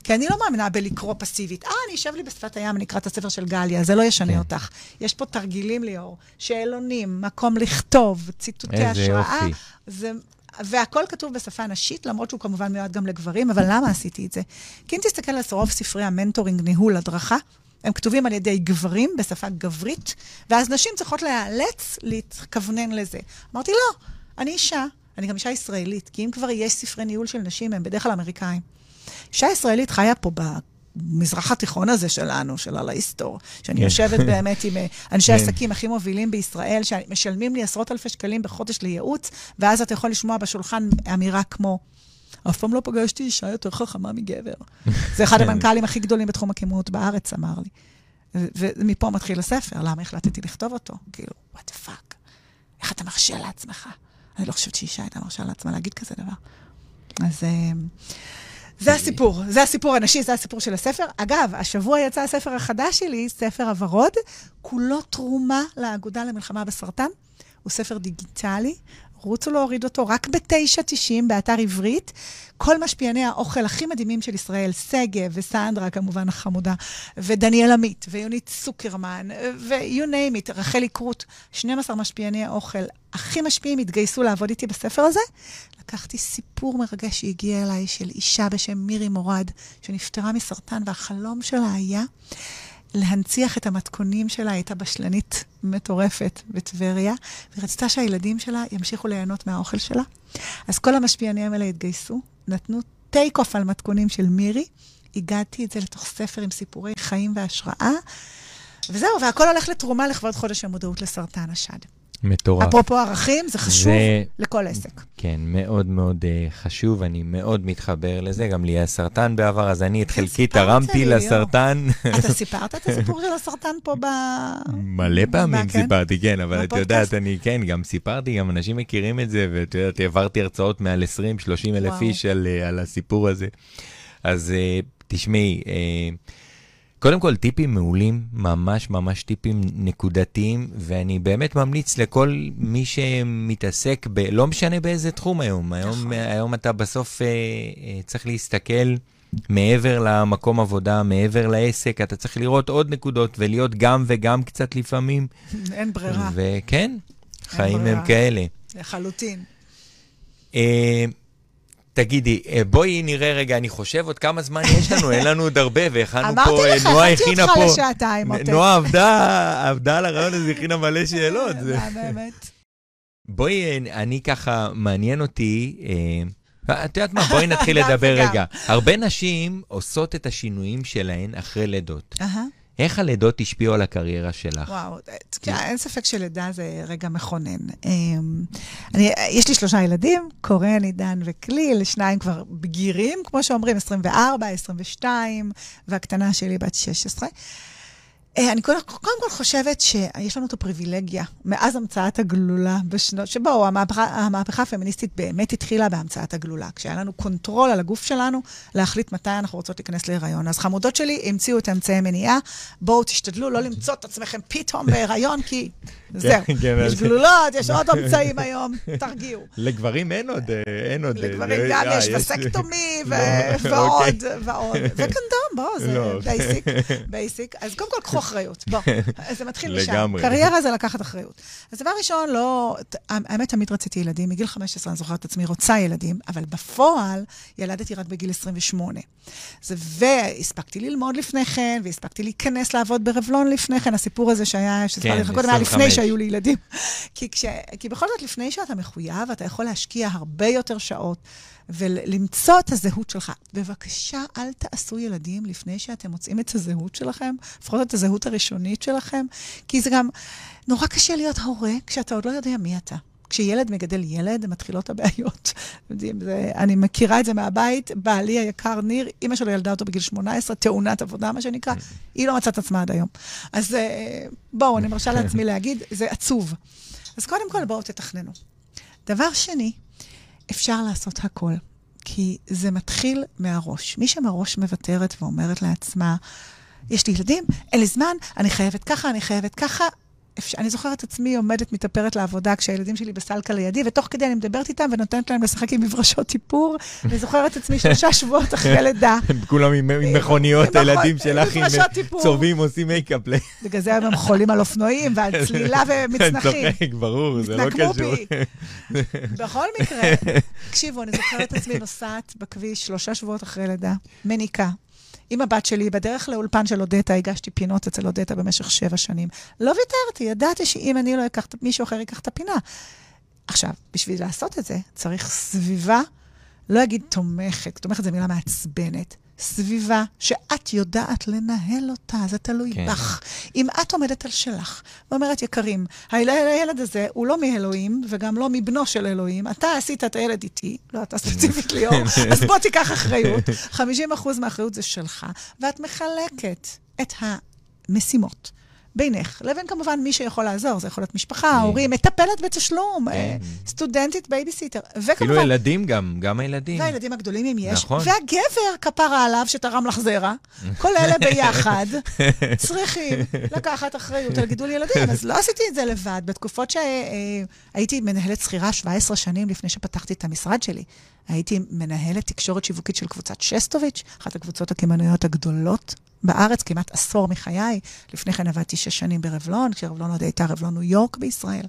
כי אני לא מאמינה בלקרוא פסיבית. אה, אני אשב לי בשפת הים, אני אקרא את הספר של גליה, זה לא ישנה כן. אותך. יש פה תרגילים, ליאור, שאלונים, מקום לכתוב, ציטוטי איזה השראה. יופי. זה, והכל כתוב בשפה נשית, למרות שהוא כמובן מיועד גם לגברים, אבל למה עשיתי את זה? כי אם תסתכל על רוב ספרי המנטורינג, ניהול, הדרכה, הם כתובים על ידי גברים בשפה גברית, ואז נשים צריכות להיאלץ להתכוונן לזה. אמרתי, לא, אני אישה, אני גם אישה ישראלית, כי אם כבר יש ספרי ניהול של נשים, הם בדרך כלל אמריקאים. אישה ישראלית חיה פה במזרח התיכון הזה שלנו, של הלהיסטור, שאני כן. יושבת <laughs> באמת עם אה, אנשי כן. עסקים הכי מובילים בישראל, שמשלמים לי עשרות אלפי שקלים בחודש לייעוץ, ואז אתה יכול לשמוע בשולחן אמירה כמו, אף פעם לא פגשתי אישה יותר חכמה מגבר. <laughs> זה אחד כן. המנכ"לים הכי גדולים בתחום הכימות בארץ, אמר לי. ומפה מתחיל הספר, למה החלטתי לכתוב אותו? כאילו, what the fuck? איך אתה מרשה לעצמך? אני לא חושבת שאישה הייתה מרשה לעצמה להגיד כזה דבר. אז אה, זה הסיפור, זה הסיפור הנשי, זה הסיפור של הספר. אגב, השבוע יצא הספר החדש שלי, ספר הוורוד, כולו תרומה לאגודה למלחמה בסרטן. הוא ספר דיגיטלי, רוצו להוריד אותו רק ב-9.90 באתר עברית. כל משפיעני האוכל הכי מדהימים של ישראל, שגב וסנדרה כמובן החמודה, ודניאל עמית, ויונית סוקרמן, ו-you name it, רחלי קרוט, 12 משפיעני האוכל הכי משפיעים התגייסו לעבוד איתי בספר הזה. לקחתי סיפור מרגש שהגיע אליי של אישה בשם מירי מורד, שנפטרה מסרטן, והחלום שלה היה להנציח את המתכונים שלה, הייתה בשלנית מטורפת בטבריה, ורצתה שהילדים שלה ימשיכו ליהנות מהאוכל שלה. אז כל המשפיענים האלה התגייסו, נתנו טייק אוף על מתכונים של מירי, הגעתי את זה לתוך ספר עם סיפורי חיים והשראה, וזהו, והכל הולך לתרומה לכבוד חודש המודעות לסרטן השד. מטורף. אפרופו ערכים, זה חשוב זה- לכל עסק. כן, מאוד מאוד uh, חשוב, אני מאוד מתחבר לזה, גם לי היה סרטן בעבר, אז אני את כן, חלקי תרמתי לי. לסרטן. <laughs> אתה סיפרת את הסיפור של הסרטן פה ב... מלא פעמים כן? סיפרתי, כן, אבל את? יודעת, אני כן, גם סיפרתי, גם אנשים מכירים את זה, ואת יודעת, העברתי הרצאות מעל 20-30 אלף. איש על, אה, על הסיפור הזה. אז אה, תשמעי, אה, קודם כל טיפים מעולים, ממש ממש טיפים נקודתיים, ואני באמת ממליץ לכל מי שמתעסק ב... לא משנה באיזה תחום היום, היום, נכון. היום אתה בסוף אה, אה, צריך להסתכל מעבר למקום עבודה, מעבר לעסק, אתה צריך לראות עוד נקודות ולהיות גם וגם קצת לפעמים. אין ברירה, וכן, חיים ברירה. הם כאלה. לחלוטין. אה, תגידי, אה, בואי נראה רגע, אני חושב עוד כמה זמן יש לנו, אין לנו עוד הרבה, והכנו אמרתי פה, אה, לך, נועה הכנתי הכינה אותך פה, לשעתיים, עותק. נועה עבדה, עבדה על הרעיון הזה, הכינה מלא שאלות. מה, באמת? בואי, אה, אני ככה, מעניין אותי, אה, את יודעת מה, בואי <laughs> נתחיל לדבר. רגע. הרבה נשים עושות את השינויים שלהן אחרי לידות. איך הלידות השפיעו על הקריירה שלך? וואו, כן, אין ספק שלידה זה רגע מכונן. אמ, אני, יש לי שלושה ילדים, קורן, עידן וכליל, שניים כבר בגירים, כמו שאומרים, 24, 22, והקטנה שלי בת 16. אה, אני קודם, קודם כל חושבת שיש לנו את הפריבילגיה, מאז המצאת הגלולה בשנות, שבו המהפכה, המהפכה הפמיניסטית באמת התחילה בהמצאת הגלולה, כשהיה לנו control על הגוף שלנו להחליט מתי אנחנו רוצות להיכנס להיריון. אז חמודות שלי המציאו את אמצעי מניעה, בואו תשתדלו לא למצוא את עצמכם פתאום בהיריון, כי זהו, כן, כן, יש גלולות, יש עוד אמצעים היום, תרגיעו. לגברים אין עוד, אה, אין עוד. לגברים גם אה, יש vasectomy <laughs> לא, ועוד אוקיי. ועוד. וקונדום, בואו, זה basic, לא. basic. אז קודם כל, <laughs> קחו אחריות. בוא, זה מתחיל משם. לגמרי. קריירה זה לקחת אחריות. אז דבר ראשון, לא... האמת, תמיד רציתי ילדים. מגיל 15 אני זוכרת את עצמי רוצה ילדים, אבל בפועל ילדתי רק בגיל 28. זה, והספקתי ללמוד לפני כן, והספקתי להיכנס לעבוד ברבלון לפני כן. הסיפור הזה שהיה, שסיפרתי לך קודם, היה לפני שהיו לי ילדים. כי, כש, כי בכל זאת, לפני שאתה מחויב, אתה יכול להשקיע הרבה יותר שעות. ולמצוא את הזהות שלך. בבקשה, אל תעשו ילדים לפני שאתם מוצאים את הזהות שלכם, לפחות את הזהות הראשונית שלכם, כי זה גם נורא קשה להיות הורה כשאתה עוד לא יודע מי אתה. כשילד מגדל ילד, מתחילות הבעיות. <laughs> זה, אני מכירה את זה מהבית. בעלי היקר, ניר, אימא שלו ילדה אותו בגיל 18, תאונת עבודה, מה שנקרא. היא לא מצאת עצמה עד היום. אז אה, בואו, אני מרשה לעצמי להגיד, זה עצוב. אז קודם כל, בואו תתכננו. דבר שני, אפשר לעשות הכל, כי זה מתחיל מהראש. מי שמראש מוותרת ואומרת לעצמה, יש לי ילדים, אין לי זמן, אני חייבת ככה, אני חייבת ככה, אני זוכרת את עצמי עומדת, מתאפרת לעבודה כשהילדים שלי בסלקה לידי, ותוך כדי אני מדברת איתם ונותנת להם לשחק עם מברשות איפור. אני זוכרת את עצמי שלושה שבועות אחרי <laughs> לידה. כולם עם מכוניות, הילדים שלך עם צורבים, עושים מייקאפ. <laughs> בגלל זה הם חולים על אופנועים ועל <laughs> צלילה ומצנחים. אני צוחק, ברור, זה לא קשור. בכל מקרה, תקשיבו, אני זוכרת את עצמי נוסעת בכביש שלושה שבועות אחרי לידה, מניקה. עם הבת שלי, בדרך לאולפן של אודטה, הגשתי פינות אצל אודטה במשך שבע שנים. לא ויתרתי, ידעתי שאם אני לא אקח, מישהו אחר ייקח את הפינה. עכשיו, בשביל לעשות את זה, צריך סביבה, לא אגיד תומכת, תומכת זו מילה מעצבנת. סביבה שאת יודעת לנהל אותה, זה תלוי כן. בך. אם את עומדת על שלך ואומרת, יקרים, הילד הזה הוא לא מאלוהים וגם לא מבנו של אלוהים, אתה עשית את הילד איתי, לא אתה ספציפית ליאור, <laughs> אז בוא תיקח אחריות. 50% מהאחריות זה שלך, ואת מחלקת את המשימות. בינך לבין כמובן מי שיכול לעזור, זה יכול להיות משפחה, כן. הורים, מטפלת בתשלום, אה, כן. סטודנטית, בייביסיטר, וכמובן... כאילו ילדים גם, גם הילדים. והילדים הגדולים אם יש. נכון. והגבר, כפרה עליו, שתרם לך זרע, כל אלה <laughs> ביחד צריכים לקחת אחריות על גידול ילדים. אז לא עשיתי את זה לבד. בתקופות שהייתי אה, מנהלת שכירה 17 שנים לפני שפתחתי את המשרד שלי. הייתי מנהלת תקשורת שיווקית של קבוצת שסטוביץ', אחת הקבוצות הקמעונאיות הגדולות בארץ, כמעט עשור מחיי. לפני כן עבדתי שש שנים ברבלון, כשרבלון עוד הייתה רבלון ניו יורק בישראל.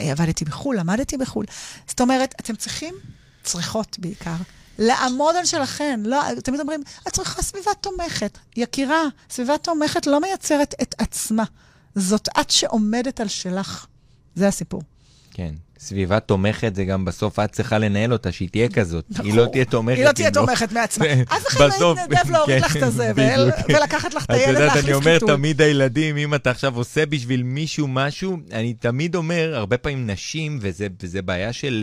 אה, עבדתי בחו"ל, למדתי בחו"ל. זאת אומרת, אתם צריכים, צריכות בעיקר, לעמוד על שלכם. לא, תמיד אומרים, את צריכה סביבה תומכת. יקירה, סביבה תומכת לא מייצרת את עצמה. זאת את שעומדת על שלך. זה הסיפור. כן. סביבה תומכת זה גם בסוף את צריכה לנהל אותה, שהיא תהיה כזאת. היא לא תהיה תומכת. היא לא תהיה תומכת מעצמה. <laughs> אף אחד לא יתנדב להוריד לך את הזבל ולקחת לך את הילד להחליף חיתול. את יודעת, אני אומר תמיד הילדים, אם אתה עכשיו עושה בשביל מישהו משהו, אני תמיד אומר, הרבה פעמים נשים, וזה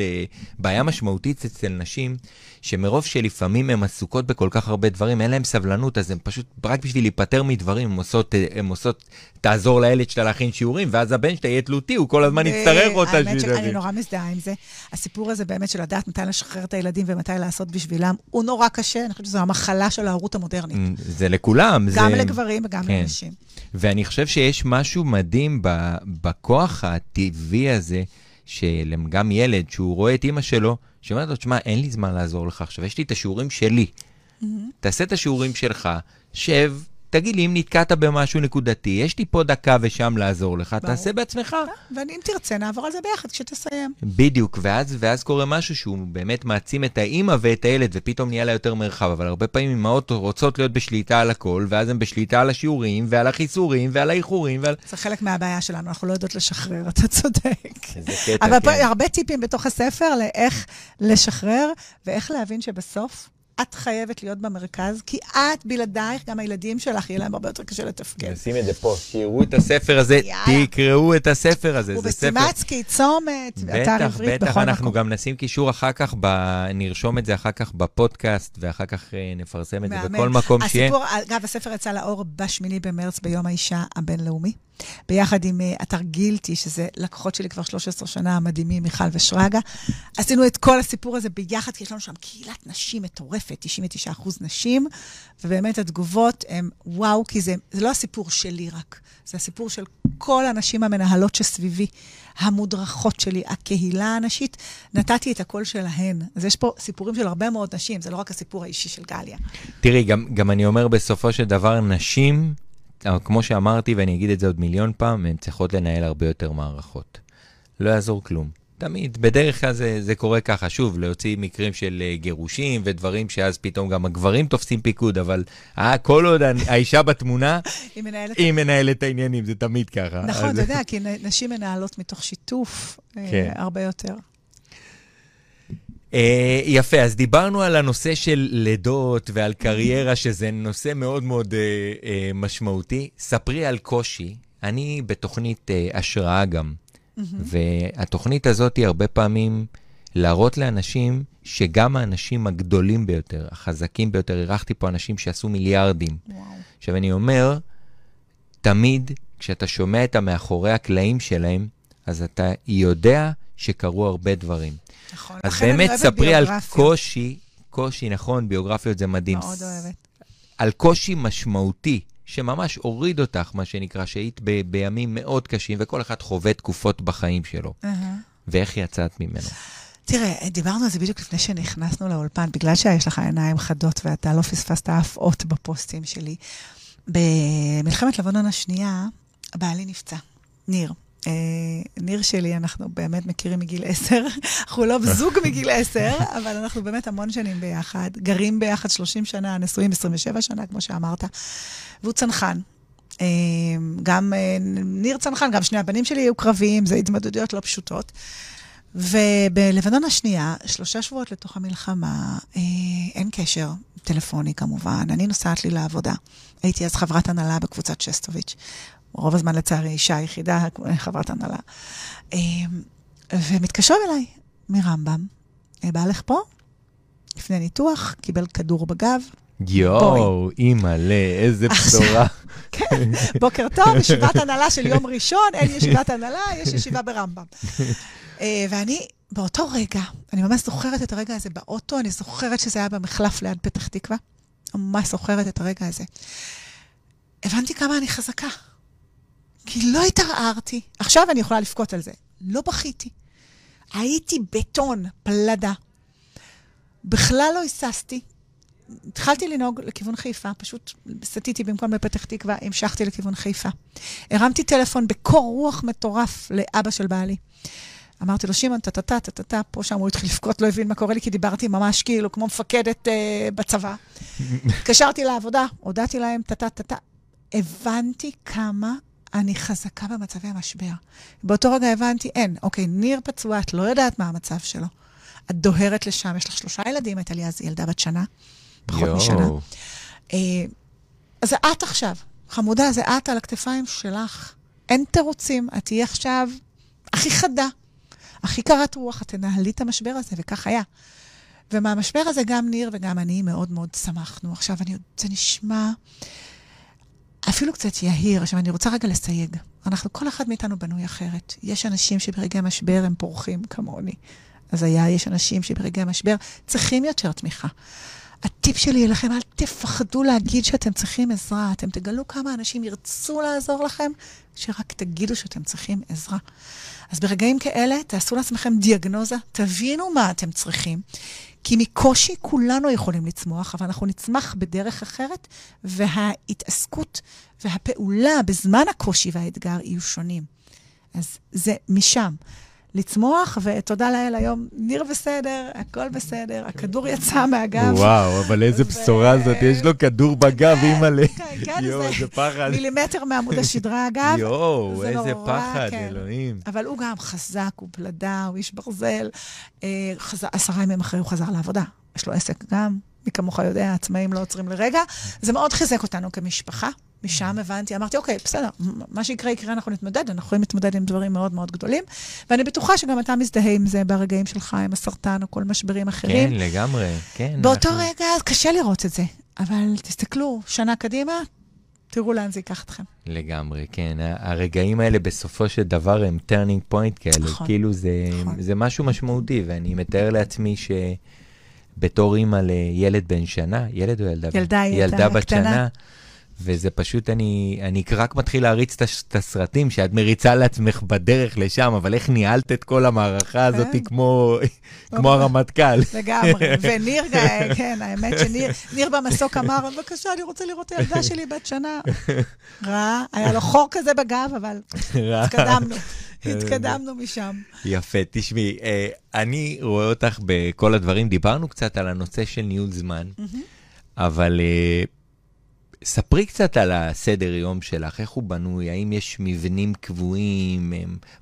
אה, בעיה משמעותית אצל נשים, שמרוב שלפעמים הן עסוקות בכל כך הרבה דברים, אין להן סבלנות, אז הן פשוט, רק בשביל להיפטר מדברים, הן עושות, הן עושות, תעזור לילד שלה להכין שיעורים, ואז הבן שלה יהיה תלותי, הוא כל הזמן יצטרך אותה. האמת שאני נורא מזדהה עם זה. הסיפור הזה באמת של לדעת מתי לשחרר את הילדים ומתי לעשות בשבילם, הוא נורא קשה, אני חושבת שזו המחלה של ההורות המודרנית. Mm, זה לכולם. גם זה... לגברים וגם כן. לנשים. ואני חושב שיש משהו מדהים בכוח הטבעי הזה, של גם ילד, שהוא רואה את אימא שלו, שאומרת לו, תשמע, אין לי זמן לעזור לך עכשיו, יש לי את השיעורים שלי. Mm-hmm. תעשה את השיעורים שלך, שב, תגיד לי, אם נתקעת במשהו נקודתי, יש לי פה דקה ושם לעזור לך, ברור. תעשה בעצמך. ואם תרצה, נעבור על זה ביחד כשתסיים. בדיוק, ואז, ואז קורה משהו שהוא באמת מעצים את האימא ואת הילד, ופתאום נהיה לה יותר מרחב. אבל הרבה פעמים אמהות רוצות להיות בשליטה על הכל, ואז הן בשליטה על השיעורים, ועל החיסורים, ועל האיחורים. ועל... זה חלק מהבעיה שלנו, אנחנו לא יודעות לשחרר, אתה צודק. <laughs> זה קטע, אבל כן. אבל הרבה טיפים בתוך הספר לאיך לשחרר, ואיך להבין שבסוף את חייבת להיות במרכז, כי את, בלעדייך, גם הילדים שלך, יהיה להם הרבה יותר קשה לתפקד. נשים את זה פה, שיראו את הספר הזה. תקראו את הספר הזה, הוא. בסטימצקי, צומת, אתר בטח, עברית, בטח, בכל אנחנו מקום. גם נשים קישור אחר כך, ב... נרשום את זה אחר כך בפודקאסט, ואחר כך אה, נפרסם את זה. בכל מקום שיהיה. אגב, הספר יצא לאור בשמיני במרץ, ביום האישה הבינלאומי, ביחד עם אה, אתר גילטי, שזה לקוחות שלי כבר 13 שנה המדהימים, מיכל ושרגא. עשינו את כל הסיפור הזה ביחד, כי יש לנו שם קהילת נשים מטורפת, 99 אחוז נשים, ובאמת התגובות הן וואו, כי זה, זה לא הסיפור שלי רק, זה הסיפור של כל הנשים המנהלות שסביבי, המודרכות שלי, הקהילה הנשית, נתתי את הקול שלהן. אז יש פה סיפורים של הרבה מאוד נשים, זה לא רק הסיפור האישי של גליה. תראי, גם, גם אני אומר בסופו של דבר, נשים, כמו שאמרתי, ואני אגיד את זה עוד מיליון פעם, הן צריכות לנהל הרבה יותר מערכות. לא יעזור כלום. תמיד, בדרך כלל זה, זה קורה ככה, שוב, להוציא מקרים של אה, גירושים ודברים שאז פתאום גם הגברים תופסים פיקוד, אבל אה, כל עוד האישה בתמונה, <laughs> היא מנהלת... היא מנהלת את העניינים, זה תמיד ככה. נכון, אז- אתה יודע, כי נשים מנהלות מתוך שיתוף אה, כן. הרבה יותר. אה, יפה, אז דיברנו על הנושא של לידות ועל קריירה, שזה נושא מאוד מאוד אה, אה, משמעותי. ספרי על קושי. אני בתוכנית אה, השראה גם, והתוכנית הזאת היא הרבה פעמים להראות לאנשים שגם האנשים הגדולים ביותר, החזקים ביותר, אירחתי פה אנשים שעשו מיליארדים. עכשיו, אני אומר, תמיד כשאתה שומע את המאחורי הקלעים שלהם, אז אתה יודע שקרו הרבה דברים. נכון. אז באמת ספרי על. קושי, קושי, נכון, ביוגרפיות זה מדהים. מאוד אוהבת. על קושי משמעותי, שממש הוריד אותך, מה שנקרא, שהיית ב- בימים מאוד קשים, וכל אחד חווה תקופות בחיים שלו. ואיך יצאת ממנו? תראה, דיברנו על זה בדיוק לפני שנכנסנו לאולפן, בגלל שיש לך עיניים חדות ואתה לא פספסת אף אות בפוסטים שלי. במלחמת לבנון השנייה, בעלי נפצע, ניר. אה, ניר שלי, אנחנו באמת מכירים מגיל עשר. <laughs> אנחנו לא זוג מגיל עשר, <laughs> אבל אנחנו באמת המון שנים ביחד. גרים ביחד 30 שנה, נשואים 27 שנה, כמו שאמרת. והוא צנחן. אה, גם אה, ניר צנחן, גם שני הבנים שלי היו קרביים, זה התמודדויות לא פשוטות. ובלבנון השנייה, שלושה שבועות לתוך המלחמה, אין קשר, טלפוני כמובן, אני נוסעת לי לעבודה. הייתי אז חברת הנהלה בקבוצת שסטוביץ'. רוב הזמן לצערי אישה היחידה, חברת הנהלה. אה, ומתקשרים אליי מרמב"ם, אה, בעלך פה? לפני ניתוח, קיבל כדור בגב. יואו, אימא'לה, איזה בשורה. <laughs> כן, בוקר טוב, ישיבת הנהלה של יום ראשון, אין ישיבת הנהלה, יש ישיבה ברמב"ם. אה, ואני, באותו רגע, אני ממש זוכרת את הרגע הזה באוטו, אני זוכרת שזה היה במחלף ליד פתח תקווה, ממש זוכרת את הרגע הזה. הבנתי כמה אני חזקה. כי לא התערערתי. עכשיו אני יכולה לבכות על זה. לא בכיתי. הייתי בטון, פלדה. בכלל לא היססתי. התחלתי לנהוג לכיוון חיפה, פשוט סטיתי במקום בפתח תקווה, המשכתי לכיוון חיפה. הרמתי טלפון בקור רוח מטורף לאבא של בעלי. אמרתי לו, שמעון, טה-טה-טה, טה-טה-טה, פה שם הוא התחיל לבכות, לא הבין מה קורה לי, כי דיברתי ממש כאילו כמו מפקדת אה, בצבא. <laughs> התקשרתי לעבודה, הודעתי להם, טה-טה-טה-טה. הבנתי כמה אני חזקה במצבי המשבר. באותו רגע הבנתי, אין, אוקיי, ניר פצוע, את לא יודעת מה המצב שלו. את דוהרת לשם, יש לך שלושה ילדים, הייתה לי אז ילדה בת שנה, פחות משנה. יואו. אה, אז זה את עכשיו, חמודה, זה את על הכתפיים שלך. אין תירוצים, את תהיי עכשיו הכי חדה, הכי קרת רוח, את תנהלי את המשבר הזה, וכך היה. ומהמשבר הזה גם ניר וגם אני מאוד מאוד שמחנו. עכשיו, אני, זה נשמע אפילו קצת יהיר. עכשיו, אני רוצה רגע לסייג. אנחנו, כל אחד מאיתנו בנוי אחרת. יש אנשים שברגעי משבר הם פורחים כמוני. אז היה, יש אנשים שברגעי משבר צריכים יותר תמיכה. הטיפ שלי אליכם, אל תפחדו להגיד שאתם צריכים עזרה. אתם תגלו כמה אנשים ירצו לעזור לכם, שרק תגידו שאתם צריכים עזרה. אז ברגעים כאלה, תעשו לעצמכם דיאגנוזה, תבינו מה אתם צריכים. כי מקושי כולנו יכולים לצמוח, אבל אנחנו נצמח בדרך אחרת, וההתעסקות והפעולה בזמן הקושי והאתגר יהיו שונים. אז זה משם. לצמוח, ותודה לאל, היום ניר בסדר, הכל בסדר, הכדור יצא מהגב. וואו, אבל איזה בשורה זאת, יש לו כדור בגב, כן, אימא'לה. כן, כן, <laughs> יואו, זה איזה פחד. מילימטר מעמוד השדרה, אגב. <laughs> יואו, זה איזה פחד, כן. אלוהים. אבל הוא גם חזק, הוא פלדה, הוא איש ברזל. אה, עשרה ימים אחרי הוא חזר לעבודה. יש לו עסק גם, מי כמוך יודע, עצמאים לא עוצרים לרגע. זה מאוד חיזק אותנו כמשפחה. משם הבנתי, אמרתי, אוקיי, בסדר, מה שיקרה יקרה, אנחנו נתמודד, אנחנו יכולים להתמודד עם דברים מאוד מאוד גדולים, ואני בטוחה שגם אתה מזדהה עם זה ברגעים שלך, עם הסרטן או כל משברים אחרים. כן, לגמרי, כן. באותו אנחנו... רגע, קשה לראות את זה, אבל תסתכלו, שנה קדימה, תראו לאן זה ייקח אתכם. לגמרי, כן. הרגעים האלה בסופו של דבר הם turning point כאלה. נכון. כאילו זה, נכון. זה משהו משמעותי, ואני מתאר לעצמי שבתור אימא לילד בן שנה, ילד או ילדה? ילדה, ילדה, ילדה בת קטנה. שנה. וזה פשוט, אני, אני רק מתחיל להריץ את הסרטים שאת מריצה לעצמך בדרך לשם, אבל איך ניהלת את כל המערכה הזאת כן. כמו, כמו הרמטכ"ל. לגמרי, <laughs> וניר, כן, האמת שניר במסוק אמר, בבקשה, אני רוצה לראות את הילדה שלי בת שנה. רע, היה לו חור כזה בגב, אבל התקדמנו. <laughs> התקדמנו משם. יפה, תשמעי, אה, אני רואה אותך בכל הדברים, דיברנו קצת על הנושא של ניהול זמן, אבל... ספרי קצת על הסדר יום שלך, איך הוא בנוי, האם יש מבנים קבועים,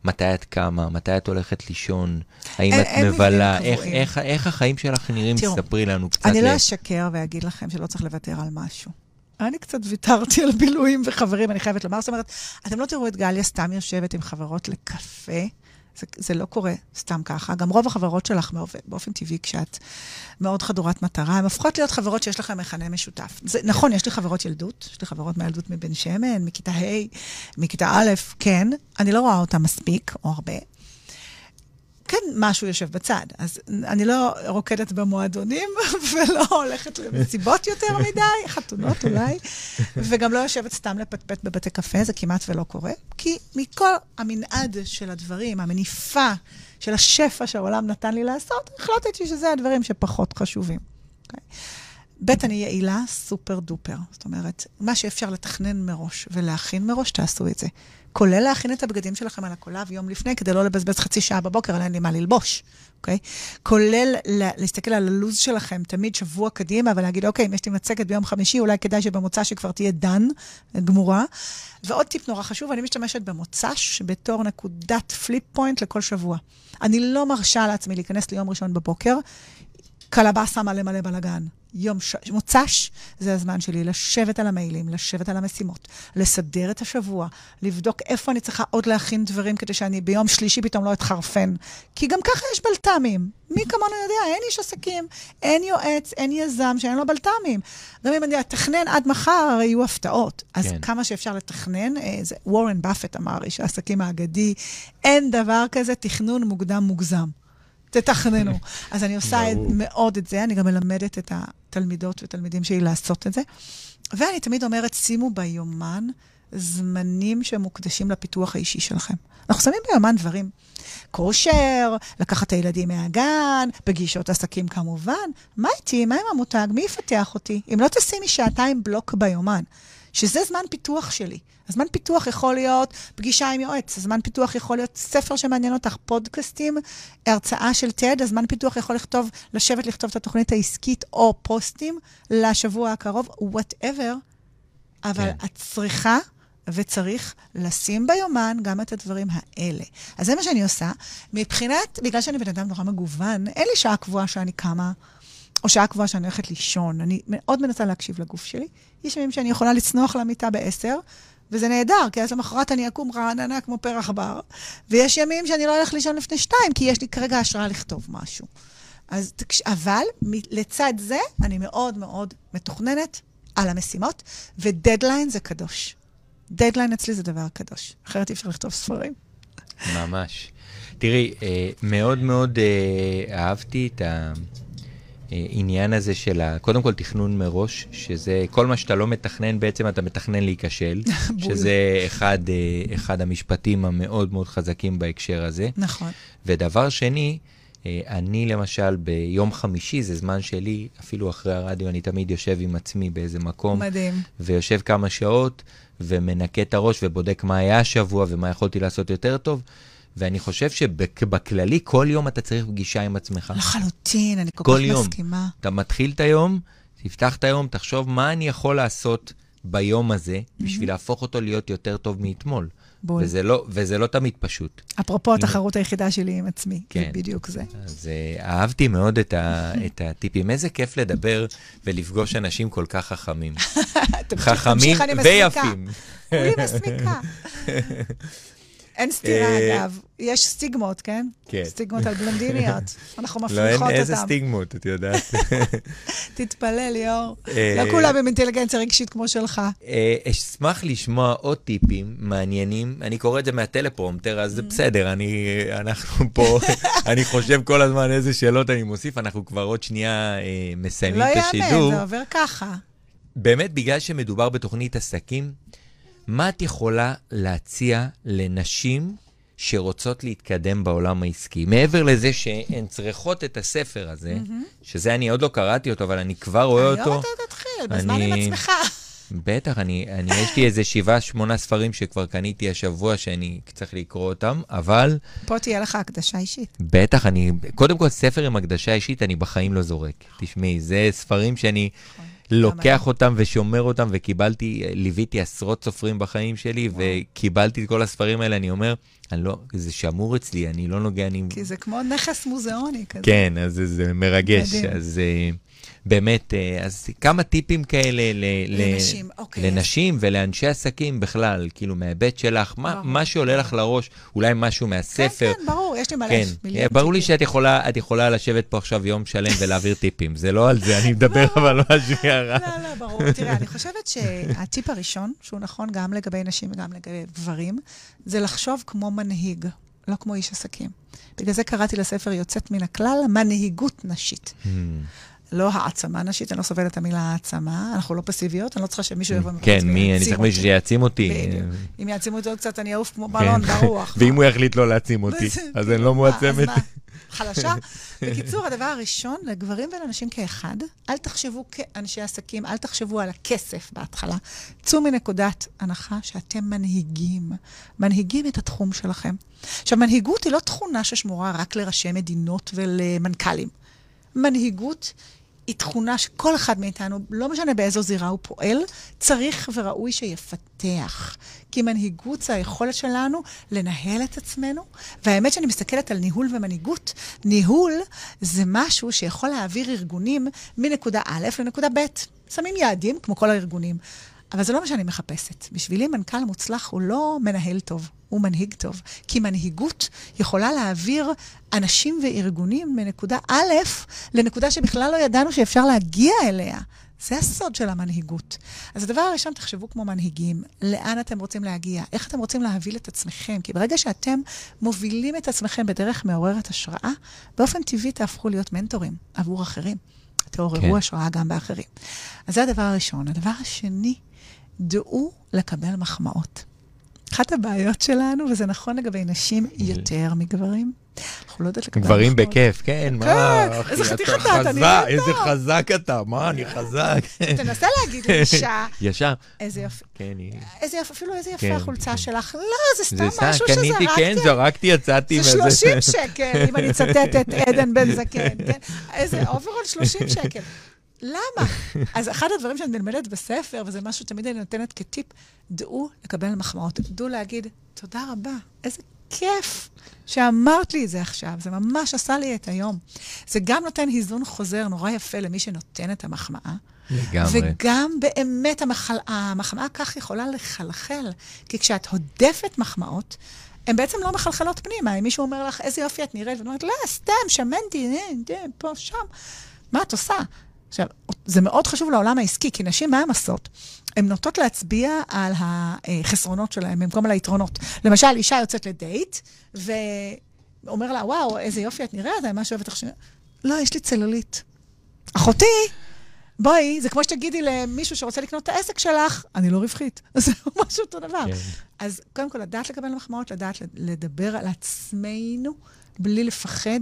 מתי את קמה, מתי את הולכת לישון, האם את מבלה, איך, איך, איך החיים שלך נראים, תראו, ספרי לנו קצת. אני לא אשקר ואגיד לכם שלא צריך לוותר על משהו. אני קצת ויתרתי על בילויים וחברים, אני חייבת לומר. זאת אומרת, אתם לא תראו את גליה סתם יושבת עם חברות לקפה. זה, זה לא קורה סתם ככה. גם רוב החברות שלך מעובד, באופן טבעי, כשאת מאוד חדורת מטרה, הן הופכות להיות חברות שיש לכם מכנה משותף. זה, נכון, יש לי חברות ילדות, יש לי חברות מהילדות מבן שמן, מכיתה ה', מכיתה א', כן. אני לא רואה אותן מספיק, או הרבה. כן משהו יושב בצד. אז אני לא רוקדת במועדונים <laughs> ולא הולכת למסיבות יותר מדי, חתונות אולי, וגם לא יושבת סתם לפטפט בבתי קפה, זה כמעט ולא קורה. כי מכל המנעד של הדברים, המניפה של השפע שהעולם נתן לי לעשות, החלטתי שזה הדברים שפחות חשובים. Okay. ב', אני יעילה סופר דופר. זאת אומרת, מה שאפשר לתכנן מראש ולהכין מראש, תעשו את זה. כולל להכין את הבגדים שלכם על הקולב יום לפני, כדי לא לבזבז חצי שעה בבוקר, אין לי מה ללבוש, אוקיי? כולל להסתכל על הלו"ז שלכם תמיד שבוע קדימה, ולהגיד, אוקיי, אם יש לי מצגת ביום חמישי, אולי כדאי שבמוצא שכבר תהיה דן, גמורה. ועוד טיפ נורא חשוב, אני משתמשת במוצ"ש בתור נקודת flip point לכל שבוע. אני לא מרשה לעצמי להיכנס ליום ראשון בבוקר, קלבאסה מלא מלא בלאגן. יום ש... מוצ"ש זה הזמן שלי לשבת על המיילים, לשבת על המשימות, לסדר את השבוע, לבדוק איפה אני צריכה עוד להכין דברים כדי שאני ביום שלישי פתאום לא אתחרפן. כי גם ככה יש בלת"מים. מי כמונו יודע, אין איש עסקים, אין יועץ, אין יזם שאין לו בלת"מים. גם אם אני אתכנן עד מחר, הרי יהיו הפתעות. אז כן. כמה שאפשר לתכנן, אה, זה וורן באפט אמר, איש העסקים האגדי, אין דבר כזה תכנון מוקדם מוגזם. תתכננו. אז אני עושה מאוד את זה, אני גם מלמדת את התלמידות ותלמידים שלי לעשות את זה. ואני תמיד אומרת, שימו ביומן זמנים שמוקדשים לפיתוח האישי שלכם. אנחנו שמים ביומן דברים. כושר, לקחת את הילדים מהגן, פגישות עסקים כמובן. מה איתי? מה עם המותג? מי יפתח אותי? אם לא תשימי שעתיים בלוק ביומן, שזה זמן פיתוח שלי. הזמן פיתוח יכול להיות פגישה עם יועץ, הזמן פיתוח יכול להיות ספר שמעניין אותך, פודקאסטים, הרצאה של TED, הזמן פיתוח יכול לכתוב, לשבת לכתוב את התוכנית העסקית או פוסטים לשבוע הקרוב, whatever, אבל כן. את צריכה וצריך לשים ביומן גם את הדברים האלה. אז זה מה שאני עושה. מבחינת, בגלל שאני בן אדם נורא מגוון, אין לי שעה קבועה שאני קמה. או שעה קבועה שאני הולכת לישון. אני מאוד מנסה להקשיב לגוף שלי. יש ימים שאני יכולה לצנוח למיטה בעשר, וזה נהדר, כי אז למחרת אני אקום רעננה כמו פרח בר, ויש ימים שאני לא הולך לישון לפני שתיים, כי יש לי כרגע השראה לכתוב משהו. אז, אבל לצד זה, אני מאוד מאוד מתוכננת על המשימות, ודדליין זה קדוש. דדליין אצלי זה דבר קדוש, אחרת אי אפשר לכתוב ספרים. ממש. תראי, אה, מאוד מאוד אה, אהבתי את ה... העניין הזה של, ה, קודם כל תכנון מראש, שזה כל מה שאתה לא מתכנן, בעצם אתה מתכנן להיכשל, <laughs> שזה אחד, אה, אחד המשפטים המאוד מאוד חזקים בהקשר הזה. נכון. ודבר שני, אה, אני למשל ביום חמישי, זה זמן שלי, אפילו אחרי הרדיו, אני תמיד יושב עם עצמי באיזה מקום. מדהים. ויושב כמה שעות ומנקה את הראש ובודק מה היה השבוע ומה יכולתי לעשות יותר טוב. ואני חושב שבכללי, כל יום אתה צריך פגישה עם עצמך. לחלוטין, אני כל, כל כך יום. מסכימה. אתה מתחיל את היום, תפתח את היום, תחשוב מה אני יכול לעשות ביום הזה, בשביל mm-hmm. להפוך אותו להיות יותר טוב מאתמול. בול. וזה לא, וזה לא תמיד פשוט. אפרופו התחרות היחידה שלי עם עצמי, כן. בדיוק זה. אז uh, אהבתי מאוד את, ה, <laughs> את הטיפים. איזה כיף לדבר ולפגוש אנשים כל כך חכמים. <laughs> חכמים תמשיך, אני מסמיקה. <laughs> אין סתירה, אה, אגב. יש סטיגמות, כן? כן. סטיגמות על בלונדיניות. <laughs> אנחנו לא, אין מפריחות איזה אותן. סטיגמות, את יודעת. <laughs> תתפלא, ליאור. אה, לא כולם עם אינטליגנציה רגשית כמו שלך. אה, אשמח לשמוע עוד טיפים מעניינים. אני קורא את זה מהטלפרומטר, אז זה בסדר, אני, אנחנו פה, <laughs> אני חושב כל הזמן איזה שאלות אני מוסיף, אנחנו כבר עוד שנייה מסיימים לא את יאמן, השידור. זה עובר ככה. באמת, בגלל שמדובר בתוכנית עסקים, מה את יכולה להציע לנשים שרוצות להתקדם בעולם העסקי? מעבר לזה שהן צריכות את הספר הזה, שזה אני עוד לא קראתי אותו, אבל אני כבר רואה אותו. היום אתה תתחיל, בזמן עם עצמך. בטח, אני, אני, יש לי איזה שבעה, שמונה ספרים שכבר קניתי השבוע שאני צריך לקרוא אותם, אבל פה תהיה לך הקדשה אישית. בטח, אני, קודם כל, ספר עם הקדשה אישית, אני בחיים לא זורק. תשמעי, זה ספרים שאני לוקח אותם ושומר אותם, וקיבלתי, ליוויתי עשרות סופרים בחיים שלי, וקיבלתי את כל הספרים האלה, אני אומר, אני לא, זה שמור אצלי, אני לא נוגע, אני... כי זה כמו נכס מוזיאוני כזה. כן, אז זה, זה מרגש. מדהים. אז אה, באמת, אה, אז כמה טיפים כאלה ל, ל- לנשים, אוקיי. לנשים ולאנשי עסקים בכלל, כאילו מההיבט שלך, מה, ברור. מה שעולה לך לראש, אולי משהו מהספר. כן, כן, ברור, יש לי מלא. כן, מיליון אה, ברור לי טיפים. שאת יכולה, יכולה לשבת פה עכשיו יום שלם ולהעביר טיפים. זה לא על זה, אני מדבר, אבל לא להשמיע רע. לא, לא, ברור. תראה, אני חושבת שהטיפ הראשון, שהוא נכון גם לגבי נשים וגם לגבי גברים, זה לחשוב כמו מנהיג, לא כמו איש עסקים. בגלל זה קראתי לספר יוצאת מן הכלל, מנהיגות נשית. Hmm, לא העצמה נשית, אני לא סובלת את המילה העצמה, אנחנו לא פסיביות, אני לא צריכה שמישהו יבוא מבחוץ כן, מי, אני צריך מישהו. שיעצים אותי. בדיוק. אם יעצימו אותי עוד קצת, אני אעוף כמו כן. בלון ברוח. ואם הוא יחליט לא להעצים אותי, אז אני לא מועצמת. חלשה? בקיצור, הדבר הראשון, לגברים ולנשים כאחד, אל תחשבו כאנשי עסקים, אל תחשבו על הכסף בהתחלה. צאו מנקודת הנחה שאתם מנהיגים. מנהיגים את התחום שלכם. עכשיו, מנהיגות היא לא תכונה ששמורה רק לראשי מדינות ולמנכ"לים. מנהיגות היא תכונה שכל אחד מאיתנו, לא משנה באיזו זירה הוא פועל, צריך וראוי שיפתח. כי מנהיגות זה היכולת שלנו לנהל את עצמנו, והאמת שאני מסתכלת על ניהול ומנהיגות, ניהול זה משהו שיכול להעביר ארגונים מנקודה א' לנקודה ב'. שמים יעדים, כמו כל הארגונים. אבל זה לא מה שאני מחפשת. בשבילי מנכ"ל מוצלח הוא לא מנהל טוב, הוא מנהיג טוב. כי מנהיגות יכולה להעביר אנשים וארגונים מנקודה א' לנקודה שבכלל לא ידענו שאפשר להגיע אליה. זה הסוד של המנהיגות. אז הדבר הראשון, תחשבו כמו מנהיגים, לאן אתם רוצים להגיע, איך אתם רוצים להוביל את עצמכם, כי ברגע שאתם מובילים את עצמכם בדרך מעוררת השראה, באופן טבעי תהפכו להיות מנטורים עבור אחרים. תעוררו כן. השראה גם באחרים. אז זה הדבר הראשון. הדבר השני, דעו לקבל מחמאות. אחת הבעיות שלנו, וזה נכון לגבי נשים יותר מגברים, אנחנו לא יודעות לקבל מחמאות. גברים בכיף, כן, מה, אחי, איזה חתיך אתה, אתה חזק, איזה. חזק אתה, מה, אני חזק. תנסה להגיד <laughs> לאישה, ישר. איזה יופי, כן, היא... איזה יופי, אפילו איזה יפה כן, החולצה כן. שלך. לא, זה סתם משהו קניתי, כן, שזרקתי. זרקתי, יצאתי. זה וזה- 30 שקל, אם אני אצטט את עדן בן זקן, <laughs> כן? איזה אוברול 30 שקל. למה? <laughs> אז אחד הדברים שאני מלמדת בספר, וזה משהו שתמיד אני נותנת כטיפ, דעו לקבל מחמאות. דעו להגיד, תודה רבה, איזה כיף שאמרת לי את זה עכשיו, זה ממש עשה לי את היום. זה גם נותן היזון חוזר נורא יפה למי שנותן את המחמאה. לגמרי. וגם באמת המחל... המחמאה כך יכולה לחלחל, כי כשאת הודפת מחמאות, הן בעצם לא מחלחלות פנימה. אם מישהו אומר לך, איזה יופי את נראית, ואת אומרת, לא, סתם, שמנתי, פה, שם. מה את עושה? עכשיו, זה מאוד חשוב לעולם העסקי, כי נשים, מה הן עושות? הן נוטות להצביע על החסרונות שלהן במקום על היתרונות. למשל, אישה יוצאת לדייט, ואומר לה, וואו, איזה יופי את נראית, אני ממש אוהבת ש... לא, יש לי צלולית. אחותי, בואי, זה כמו שתגידי למישהו שרוצה לקנות את העסק שלך, אני לא רווחית. <laughs> זה ממש אותו דבר. כן. אז קודם כל, לדעת לקבל מחמאות, לדעת לדבר על עצמנו בלי לפחד.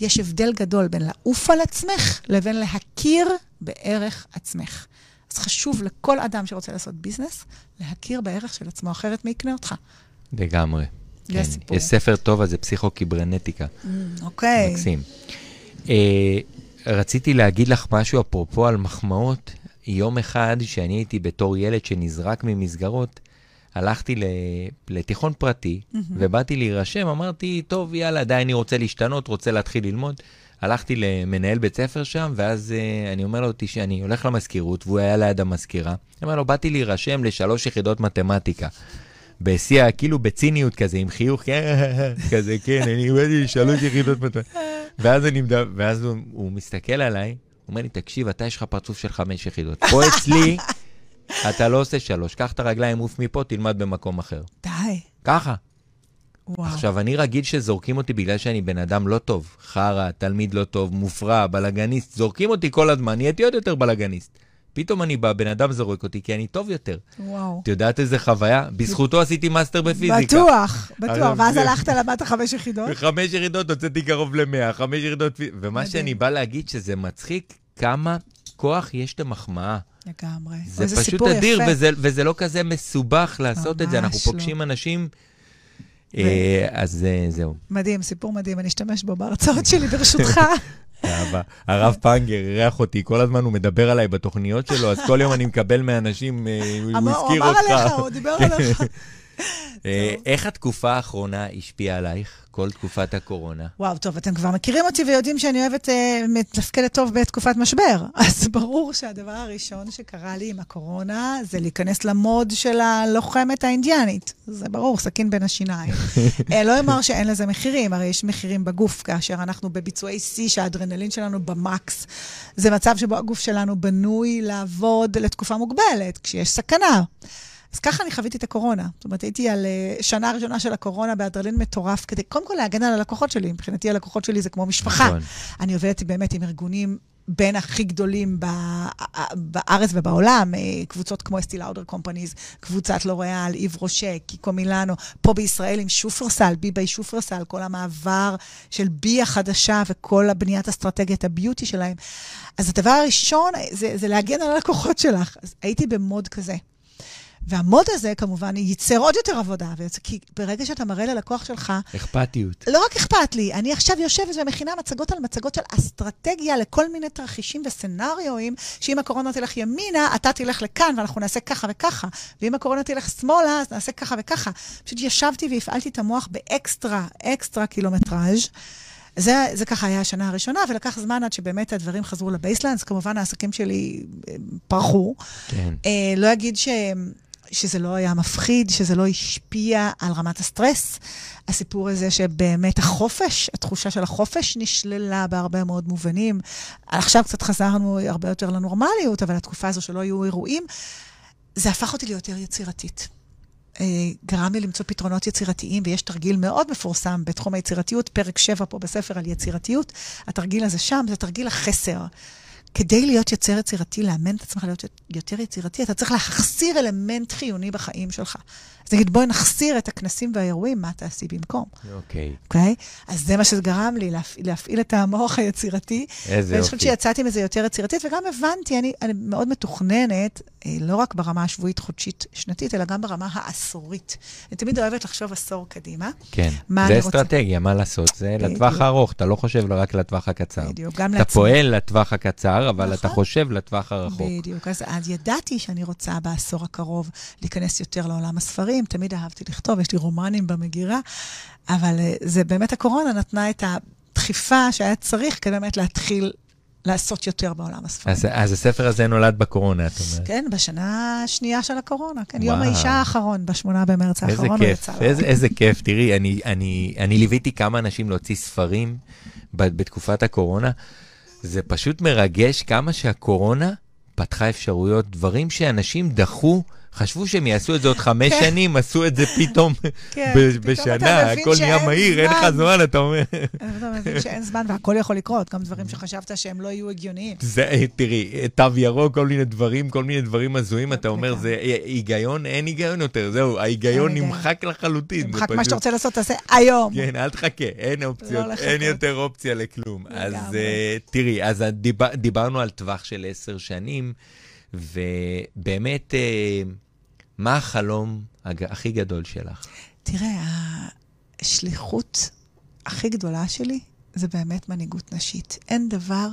יש הבדל גדול בין לעוף על עצמך לבין להכיר בערך עצמך. אז חשוב לכל אדם שרוצה לעשות ביזנס, להכיר בערך של עצמו, אחרת מי יקנה אותך? לגמרי. זה כן. הסיפור. יש ספר טוב על זה, פסיכוקיברנטיקה. אוקיי. מקסים. אה, רציתי להגיד לך משהו אפרופו על מחמאות. יום אחד, שאני הייתי בתור ילד שנזרק ממסגרות, הלכתי לתיכון פרטי, ובאתי להירשם, אמרתי, טוב, יאללה, די, אני רוצה להשתנות, רוצה להתחיל ללמוד. הלכתי למנהל בית ספר שם, ואז uh, אני אומר לו שאני הולך למזכירות, והוא היה ליד המזכירה. אני אומר לו, באתי להירשם לשלוש יחידות מתמטיקה. בשיא, כאילו בציניות כזה, עם חיוך, <laughs> כזה, כן, אני באתי לשלוש יחידות מתמטיקה. ואז, אני, ואז הוא, הוא מסתכל עליי, הוא אומר לי, תקשיב, אתה יש לך פרצוף של חמש יחידות. פה אצלי, אתה לא עושה שלוש. קח את הרגליים, עוף מפה, תלמד במקום אחר. די. ככה. וואו. עכשיו, אני רגיל שזורקים אותי בגלל שאני בן אדם לא טוב. חרא, תלמיד לא טוב, מופרע, בלאגניסט. זורקים אותי כל הזמן, נהייתי עוד יותר בלאגניסט. פתאום אני בא, בן אדם זורק אותי כי אני טוב יותר. וואו. את יודעת איזה חוויה? בזכותו עשיתי מאסטר בפיזיקה. בטוח, <laughs> בטוח. ואז הלכת, למדת חמש יחידות? <laughs> בחמש ירידות הוצאתי קרוב למאה, חמש ירידות... פי- ומה. שאני בא להגיד שזה מצחיק כמה כוח יש למחמאה. לגמרי. זה פשוט אדיר. וזה, וזה לא כזה מסובך לעשות את זה. אנחנו לא. פוגשים אנשים... אה, אז אה, זהו. מדהים, סיפור מדהים, אני אשתמש בו בהרצאות שלי, ברשותך. <laughs> אהבה. הרב פנגר אירח אותי, כל הזמן הוא מדבר עליי בתוכניות שלו, אז כל יום אני מקבל מאנשים, אה, הוא הזכיר הוא אותך. אמר עליך, הוא דיבר עליך. <laughs> אה, איך התקופה האחרונה השפיעה עלייך, כל תקופת הקורונה? וואו, טוב, אתם כבר מכירים אותי ויודעים שאני אוהבת, אה, מתפקדת טוב בתקופת משבר. <laughs> אז ברור שהדבר הראשון שקרה לי עם הקורונה זה להיכנס למוד של הלוחמת האינדיאנית. זה ברור, סכין בין השיניים. <laughs> אה, לא אומר שאין לזה מחירים, הרי יש מחירים בגוף, כאשר אנחנו בביצועי שיא שהאדרנלין שלנו במקס. זה מצב שבו הגוף שלנו בנוי לעבוד לתקופה מוגבלת, כשיש סכנה. אז ככה אני חוויתי את הקורונה. זאת אומרת, הייתי על uh, שנה ראשונה של הקורונה באדרלין מטורף, כדי קודם כל להגן על הלקוחות שלי. מבחינתי הלקוחות שלי זה כמו משפחה. נכון. אני עובדת באמת עם ארגונים בין הכי גדולים ב- בארץ ובעולם, אה, קבוצות כמו אסטי לאודר קומפניז, קבוצת לוריאל, איב רושה, קיקו מילאנו, פה בישראל עם שופרסל, בי ביי שופרסל, כל המעבר של בי החדשה וכל הבניית אסטרטגיית הביוטי שלהם. אז הדבר הראשון זה, זה להגן על הלקוחות שלך. אז הייתי במוד כזה. והמוד הזה כמובן ייצר עוד יותר עבודה, כי ברגע שאתה מראה ללקוח שלך, אכפתיות. לא רק אכפת לי, אני עכשיו יושבת ומכינה מצגות על מצגות של אסטרטגיה לכל מיני תרחישים וסצנריואים, שאם הקורונה תלך ימינה, אתה תלך לכאן ואנחנו נעשה ככה וככה, ואם הקורונה תלך שמאלה, אז נעשה ככה וככה. פשוט ישבתי והפעלתי את המוח באקסטרה, אקסטרה קילומטראז'. זה, זה ככה היה השנה הראשונה, ולקח זמן עד שבאמת הדברים חזרו ל baselines. כמובן, העסקים שלי אה, פרחו. כן. אה, לא אגיד ש... שזה לא היה מפחיד, שזה לא השפיע על רמת הסטרס. הסיפור הזה שבאמת החופש, התחושה של החופש נשללה בהרבה מאוד מובנים. עכשיו קצת חזרנו הרבה יותר לנורמליות, אבל התקופה הזו שלא היו אירועים, זה הפך אותי ליותר יצירתית. אה, גרם לי למצוא פתרונות יצירתיים, ויש תרגיל מאוד מפורסם בתחום היצירתיות, פרק 7 פה בספר על יצירתיות. התרגיל הזה שם זה תרגיל החסר. כדי להיות יוצר יצירתי, לאמן את עצמך להיות יותר יצירתי, אתה צריך להחסיר אלמנט חיוני בחיים שלך. אז נגיד, בואי נחסיר את הכנסים והאירועים, מה תעשי במקום, אוקיי. אוקיי? אז זה מה שזה גרם לי, להפ... להפעיל את המוח היצירתי. איזה ואני חושבת יופי. שיצאתי מזה יותר יצירתית, וגם הבנתי, אני, אני מאוד מתוכננת, אה, לא רק ברמה השבועית, חודשית, שנתית, אלא גם ברמה העשורית. אני תמיד אוהבת לחשוב עשור קדימה. כן. מה זה? אסטרטגיה, מה לעשות? זה בדיוק. לטווח הארוך, אתה לא חושב רק לטווח הקצר. בדיוק, גם אתה לעצמי. פועל לטווח הקצר, אבל אתה נכון. חושב לטווח הרחוק. בדיוק. אז, אז ידעתי שאני רוצה בעשור הקרוב להיכנס יותר לעולם הספרים. תמיד אהבתי לכתוב, יש לי רומנים במגירה, אבל אה, זה באמת הקורונה נתנה את הדחיפה שהיה צריך כדי באמת להתחיל לעשות יותר בעולם הספרים. אז, אז הספר הזה נולד בקורונה, את אומרת. כן, בשנה השנייה של הקורונה. כן, וואו. יום האישה האחרון, בשמונה במרץ האחרון, הוא יצא. איזה, איזה כיף. תראי, אני, אני, אני ליוויתי כמה אנשים להוציא ספרים בתקופת הקורונה. זה פשוט מרגש כמה שהקורונה פתחה אפשרויות, דברים שאנשים דחו. חשבו שהם יעשו את זה עוד חמש כן. שנים, עשו את זה פתאום <laughs> כן, בשנה, הכל נהיה מהיר, אין לך זמן. אתה אומר. <laughs> אתה מבין שאין זמן והכל יכול לקרות, גם דברים שחשבת שהם לא יהיו הגיוניים. זה, תראי, תו ירוק, כל מיני דברים, כל מיני דברים הזויים, אתה אומר. זה היגיון, אין היגיון יותר, זהו, ההיגיון. נמחק לחלוטין. זה תמחק מה שאתה רוצה לעשות, תעשה היום. כן, אל תחכה, אין אופציות, לא לחכות. אין יותר אופציה לכלום. אז תראי, אז דיבר, דיברנו על טווח של עשר שנים, ובאמת, מה החלום הג... הכי גדול שלך? תראה, השליחות הכי גדולה שלי זה באמת מנהיגות נשית. אין דבר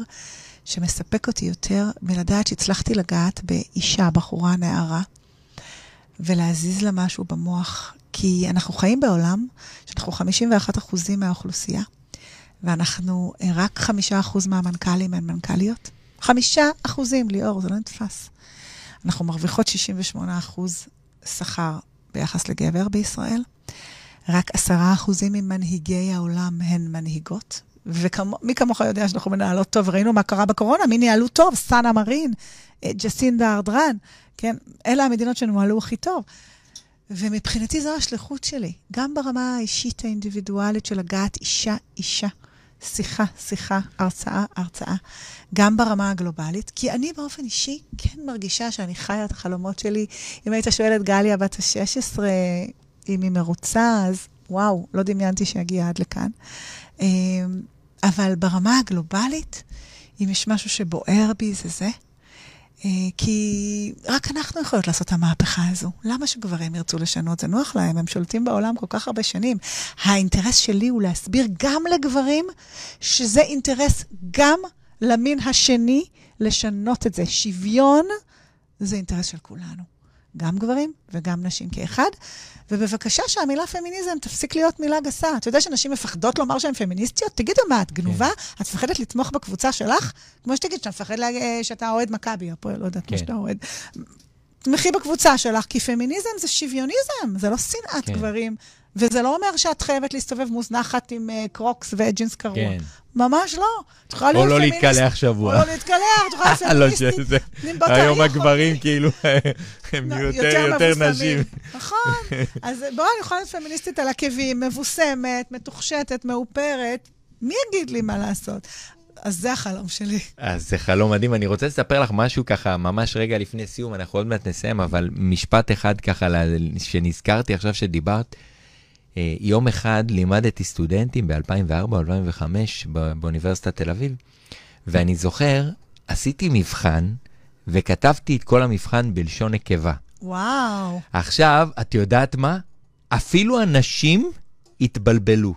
שמספק אותי יותר מלדעת שהצלחתי לגעת באישה, בחורה, נערה, ולהזיז לה משהו במוח. כי אנחנו חיים בעולם שאנחנו 51 אחוזים מהאוכלוסייה, ואנחנו אה, רק חמישה אחוז מהמנכ"לים הן מנכ"ליות. חמישה אחוזים, ליאור, זה לא נתפס. אנחנו מרוויחות 68 אחוז שכר ביחס לגבר בישראל. רק עשרה אחוזים ממנהיגי העולם הן מנהיגות. ומי כמוך יודע שאנחנו מנהלות טוב, ראינו מה קרה בקורונה, מי ניהלו טוב? סאנה מרין, אה, ג'סינדה ארדרן, כן? אלה המדינות שנוהלו הכי טוב. ומבחינתי זו השליחות שלי, גם ברמה האישית האינדיבידואלית של לגעת אישה-אישה, שיחה, שיחה, הרצאה, הרצאה, גם ברמה הגלובלית, כי אני באופן אישי כן מרגישה שאני חיה את החלומות שלי. אם היית שואל את גליה בת ה-16 אם היא מרוצה, אז וואו, לא דמיינתי שיגיע עד לכאן. אמ, אבל ברמה הגלובלית, אם יש משהו שבוער בי, זה זה. אה, כי רק אנחנו יכולות לעשות את המהפכה הזו. למה שגברים ירצו לשנות? זה נוח להם, הם שולטים בעולם כל כך הרבה שנים. האינטרס שלי הוא להסביר גם לגברים שזה אינטרס גם למין השני לשנות את זה. שוויון זה אינטרס של כולנו. גם גברים וגם נשים כאחד. ובבקשה שהמילה פמיניזם תפסיק להיות מילה גסה. אתה יודע שנשים מפחדות לומר שהן פמיניסטיות? תגידו, מה, את גנובה? כן. את מפחדת לתמוך בקבוצה שלך? כמו שתגיד שאתה מפחד לה... שאתה אוהד מכבי, או לא יודעת כן. מה שאתה אוהד. תמכי בקבוצה שלך, כי פמיניזם זה שוויוניזם, זה לא שנאת כן. גברים. וזה לא אומר שאת חייבת להסתובב מוזנחת עם uh, קרוקס וג'ינס קרוע. כן. ממש לא. את יכולה להיות פמיניסט. או לא להתקלח שבוע. או לא להתקלח, את יכולה להיות <laughs> לא, פמיניסטית. היום הגברים כאילו, הם לא, יותר נשים. נכון. אז בואו, אני יכולה להיות פמיניסטית על עקבים, מבוסמת, מתוכשתת, מאופרת. מי יגיד לי מה לעשות? אז זה החלום שלי. אז זה חלום מדהים. אני רוצה לספר לך משהו ככה, ממש רגע לפני סיום, אנחנו עוד מעט נסיים, אבל משפט אחד ככה שנזכרתי עכשיו שדיברת. אה, יום אחד לימדתי סטודנטים ב-2004 2005 באוניברסיטת תל אביב, ואני זוכר, עשיתי מבחן וכתבתי את כל המבחן בלשון נקבה. וואו. עכשיו, את יודעת מה? אפילו אנשים התבלבלו.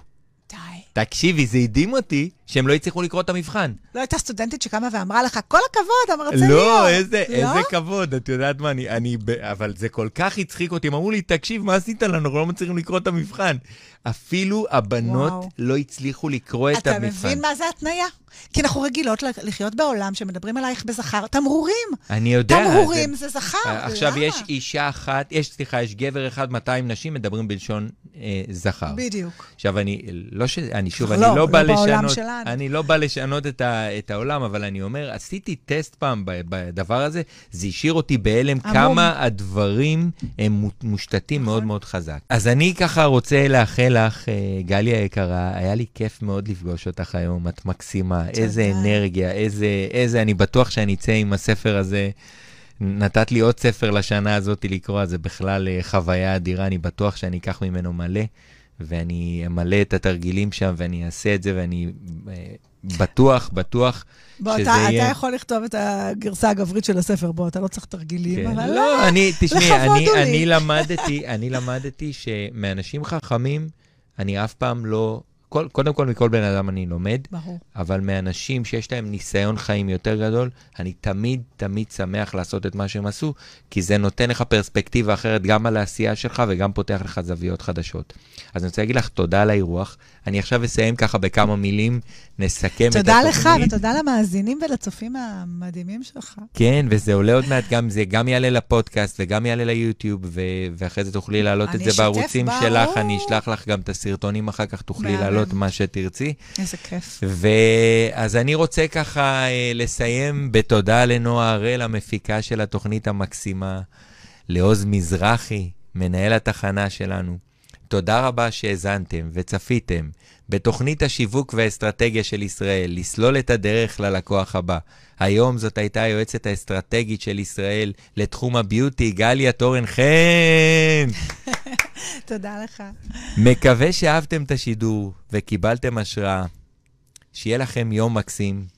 די. תקשיבי, זה הדהים אותי שהם לא הצליחו לקרוא את המבחן. לא הייתה סטודנטית שקמה ואמרה לך, כל הכבוד, המרצה לא, איזה, לא, איזה כבוד, את יודעת מה, אני, אני, אבל זה כל כך הצחיק אותי, הם אמרו לי, תקשיב, מה עשית לנו, אנחנו לא מצליחים לקרוא את המבחן. אפילו הבנות וואו. לא הצליחו לקרוא את המבחן. אתה מבין מה זה התניה? כי אנחנו רגילות לחיות בעולם שמדברים עלייך בזכר. תמרורים. אני יודע. תמרורים זה, זה זכר, עכשיו, למה? יש אישה אחת, יש, סליחה, יש גבר אחד, 200 נשים מדברים בלשון אה, זכר. בדיוק. עכשיו, אני לא ש... אני שוב, לא, אני לא, לא בא לשנות... שלנו. אני לא בא לשנות את, ה, את העולם, אבל אני אומר, עשיתי טסט פעם בדבר הזה, זה השאיר אותי בהלם כמה הדברים הם מושתתים מאוד נכון. מאוד חזק. אז אני ככה רוצה לאחל לך, אה, גלי היקרה, היה לי כיף מאוד לפגוש אותך היום, את מקסימה, איזה אנרגיה, איזה, איזה, אני בטוח שאני אצא עם הספר הזה. נתת לי עוד ספר לשנה הזאת לקרוא, זה בכלל אה, חוויה אדירה, אני בטוח שאני אקח ממנו מלא. ואני אמלא את התרגילים שם, ואני אעשה את זה, ואני אה, בטוח, בטוח בוא, שזה אתה, יהיה... אתה יכול לכתוב את הגרסה הגברית של הספר, בוא, אתה לא צריך תרגילים, כן. אבל לא, אני, תשמעי, אני, אני למדתי, אני למדתי שמאנשים חכמים, אני אף פעם לא כל, קודם כל, מכל בן אדם אני לומד, ברור. אבל מאנשים שיש להם ניסיון חיים יותר גדול, אני תמיד תמיד שמח לעשות את מה שהם עשו, כי זה נותן לך פרספקטיבה אחרת גם על העשייה שלך וגם פותח לך זוויות חדשות. אז אני רוצה להגיד לך תודה על האירוח. אני עכשיו אסיים ככה בכמה מילים, נסכם את התוכנית. תודה לך ותודה למאזינים ולצופים המדהימים שלך. כן, וזה עולה עוד מעט, גם זה גם יעלה לפודקאסט וגם יעלה ליוטיוב, ו- ואחרי זה תוכלי להעלות את זה בערוצים ברור. שלך, אני אשלח לך גם את הסרטונים אחר כך, תוכלי להעלות מה שתרצי. איזה כיף. ואז אני רוצה ככה אה, לסיים בתודה לנועה הראל, המפיקה של התוכנית המקסימה, לעוז מזרחי, מנהל התחנה שלנו. תודה רבה שהאזנתם וצפיתם בתוכנית השיווק והאסטרטגיה של ישראל, לסלול את הדרך ללקוח הבא. היום זאת הייתה היועצת האסטרטגית של ישראל לתחום הביוטי, גליה תורן חן. <laughs> תודה לך. מקווה שאהבתם את השידור וקיבלתם השראה. שיהיה לכם יום מקסים.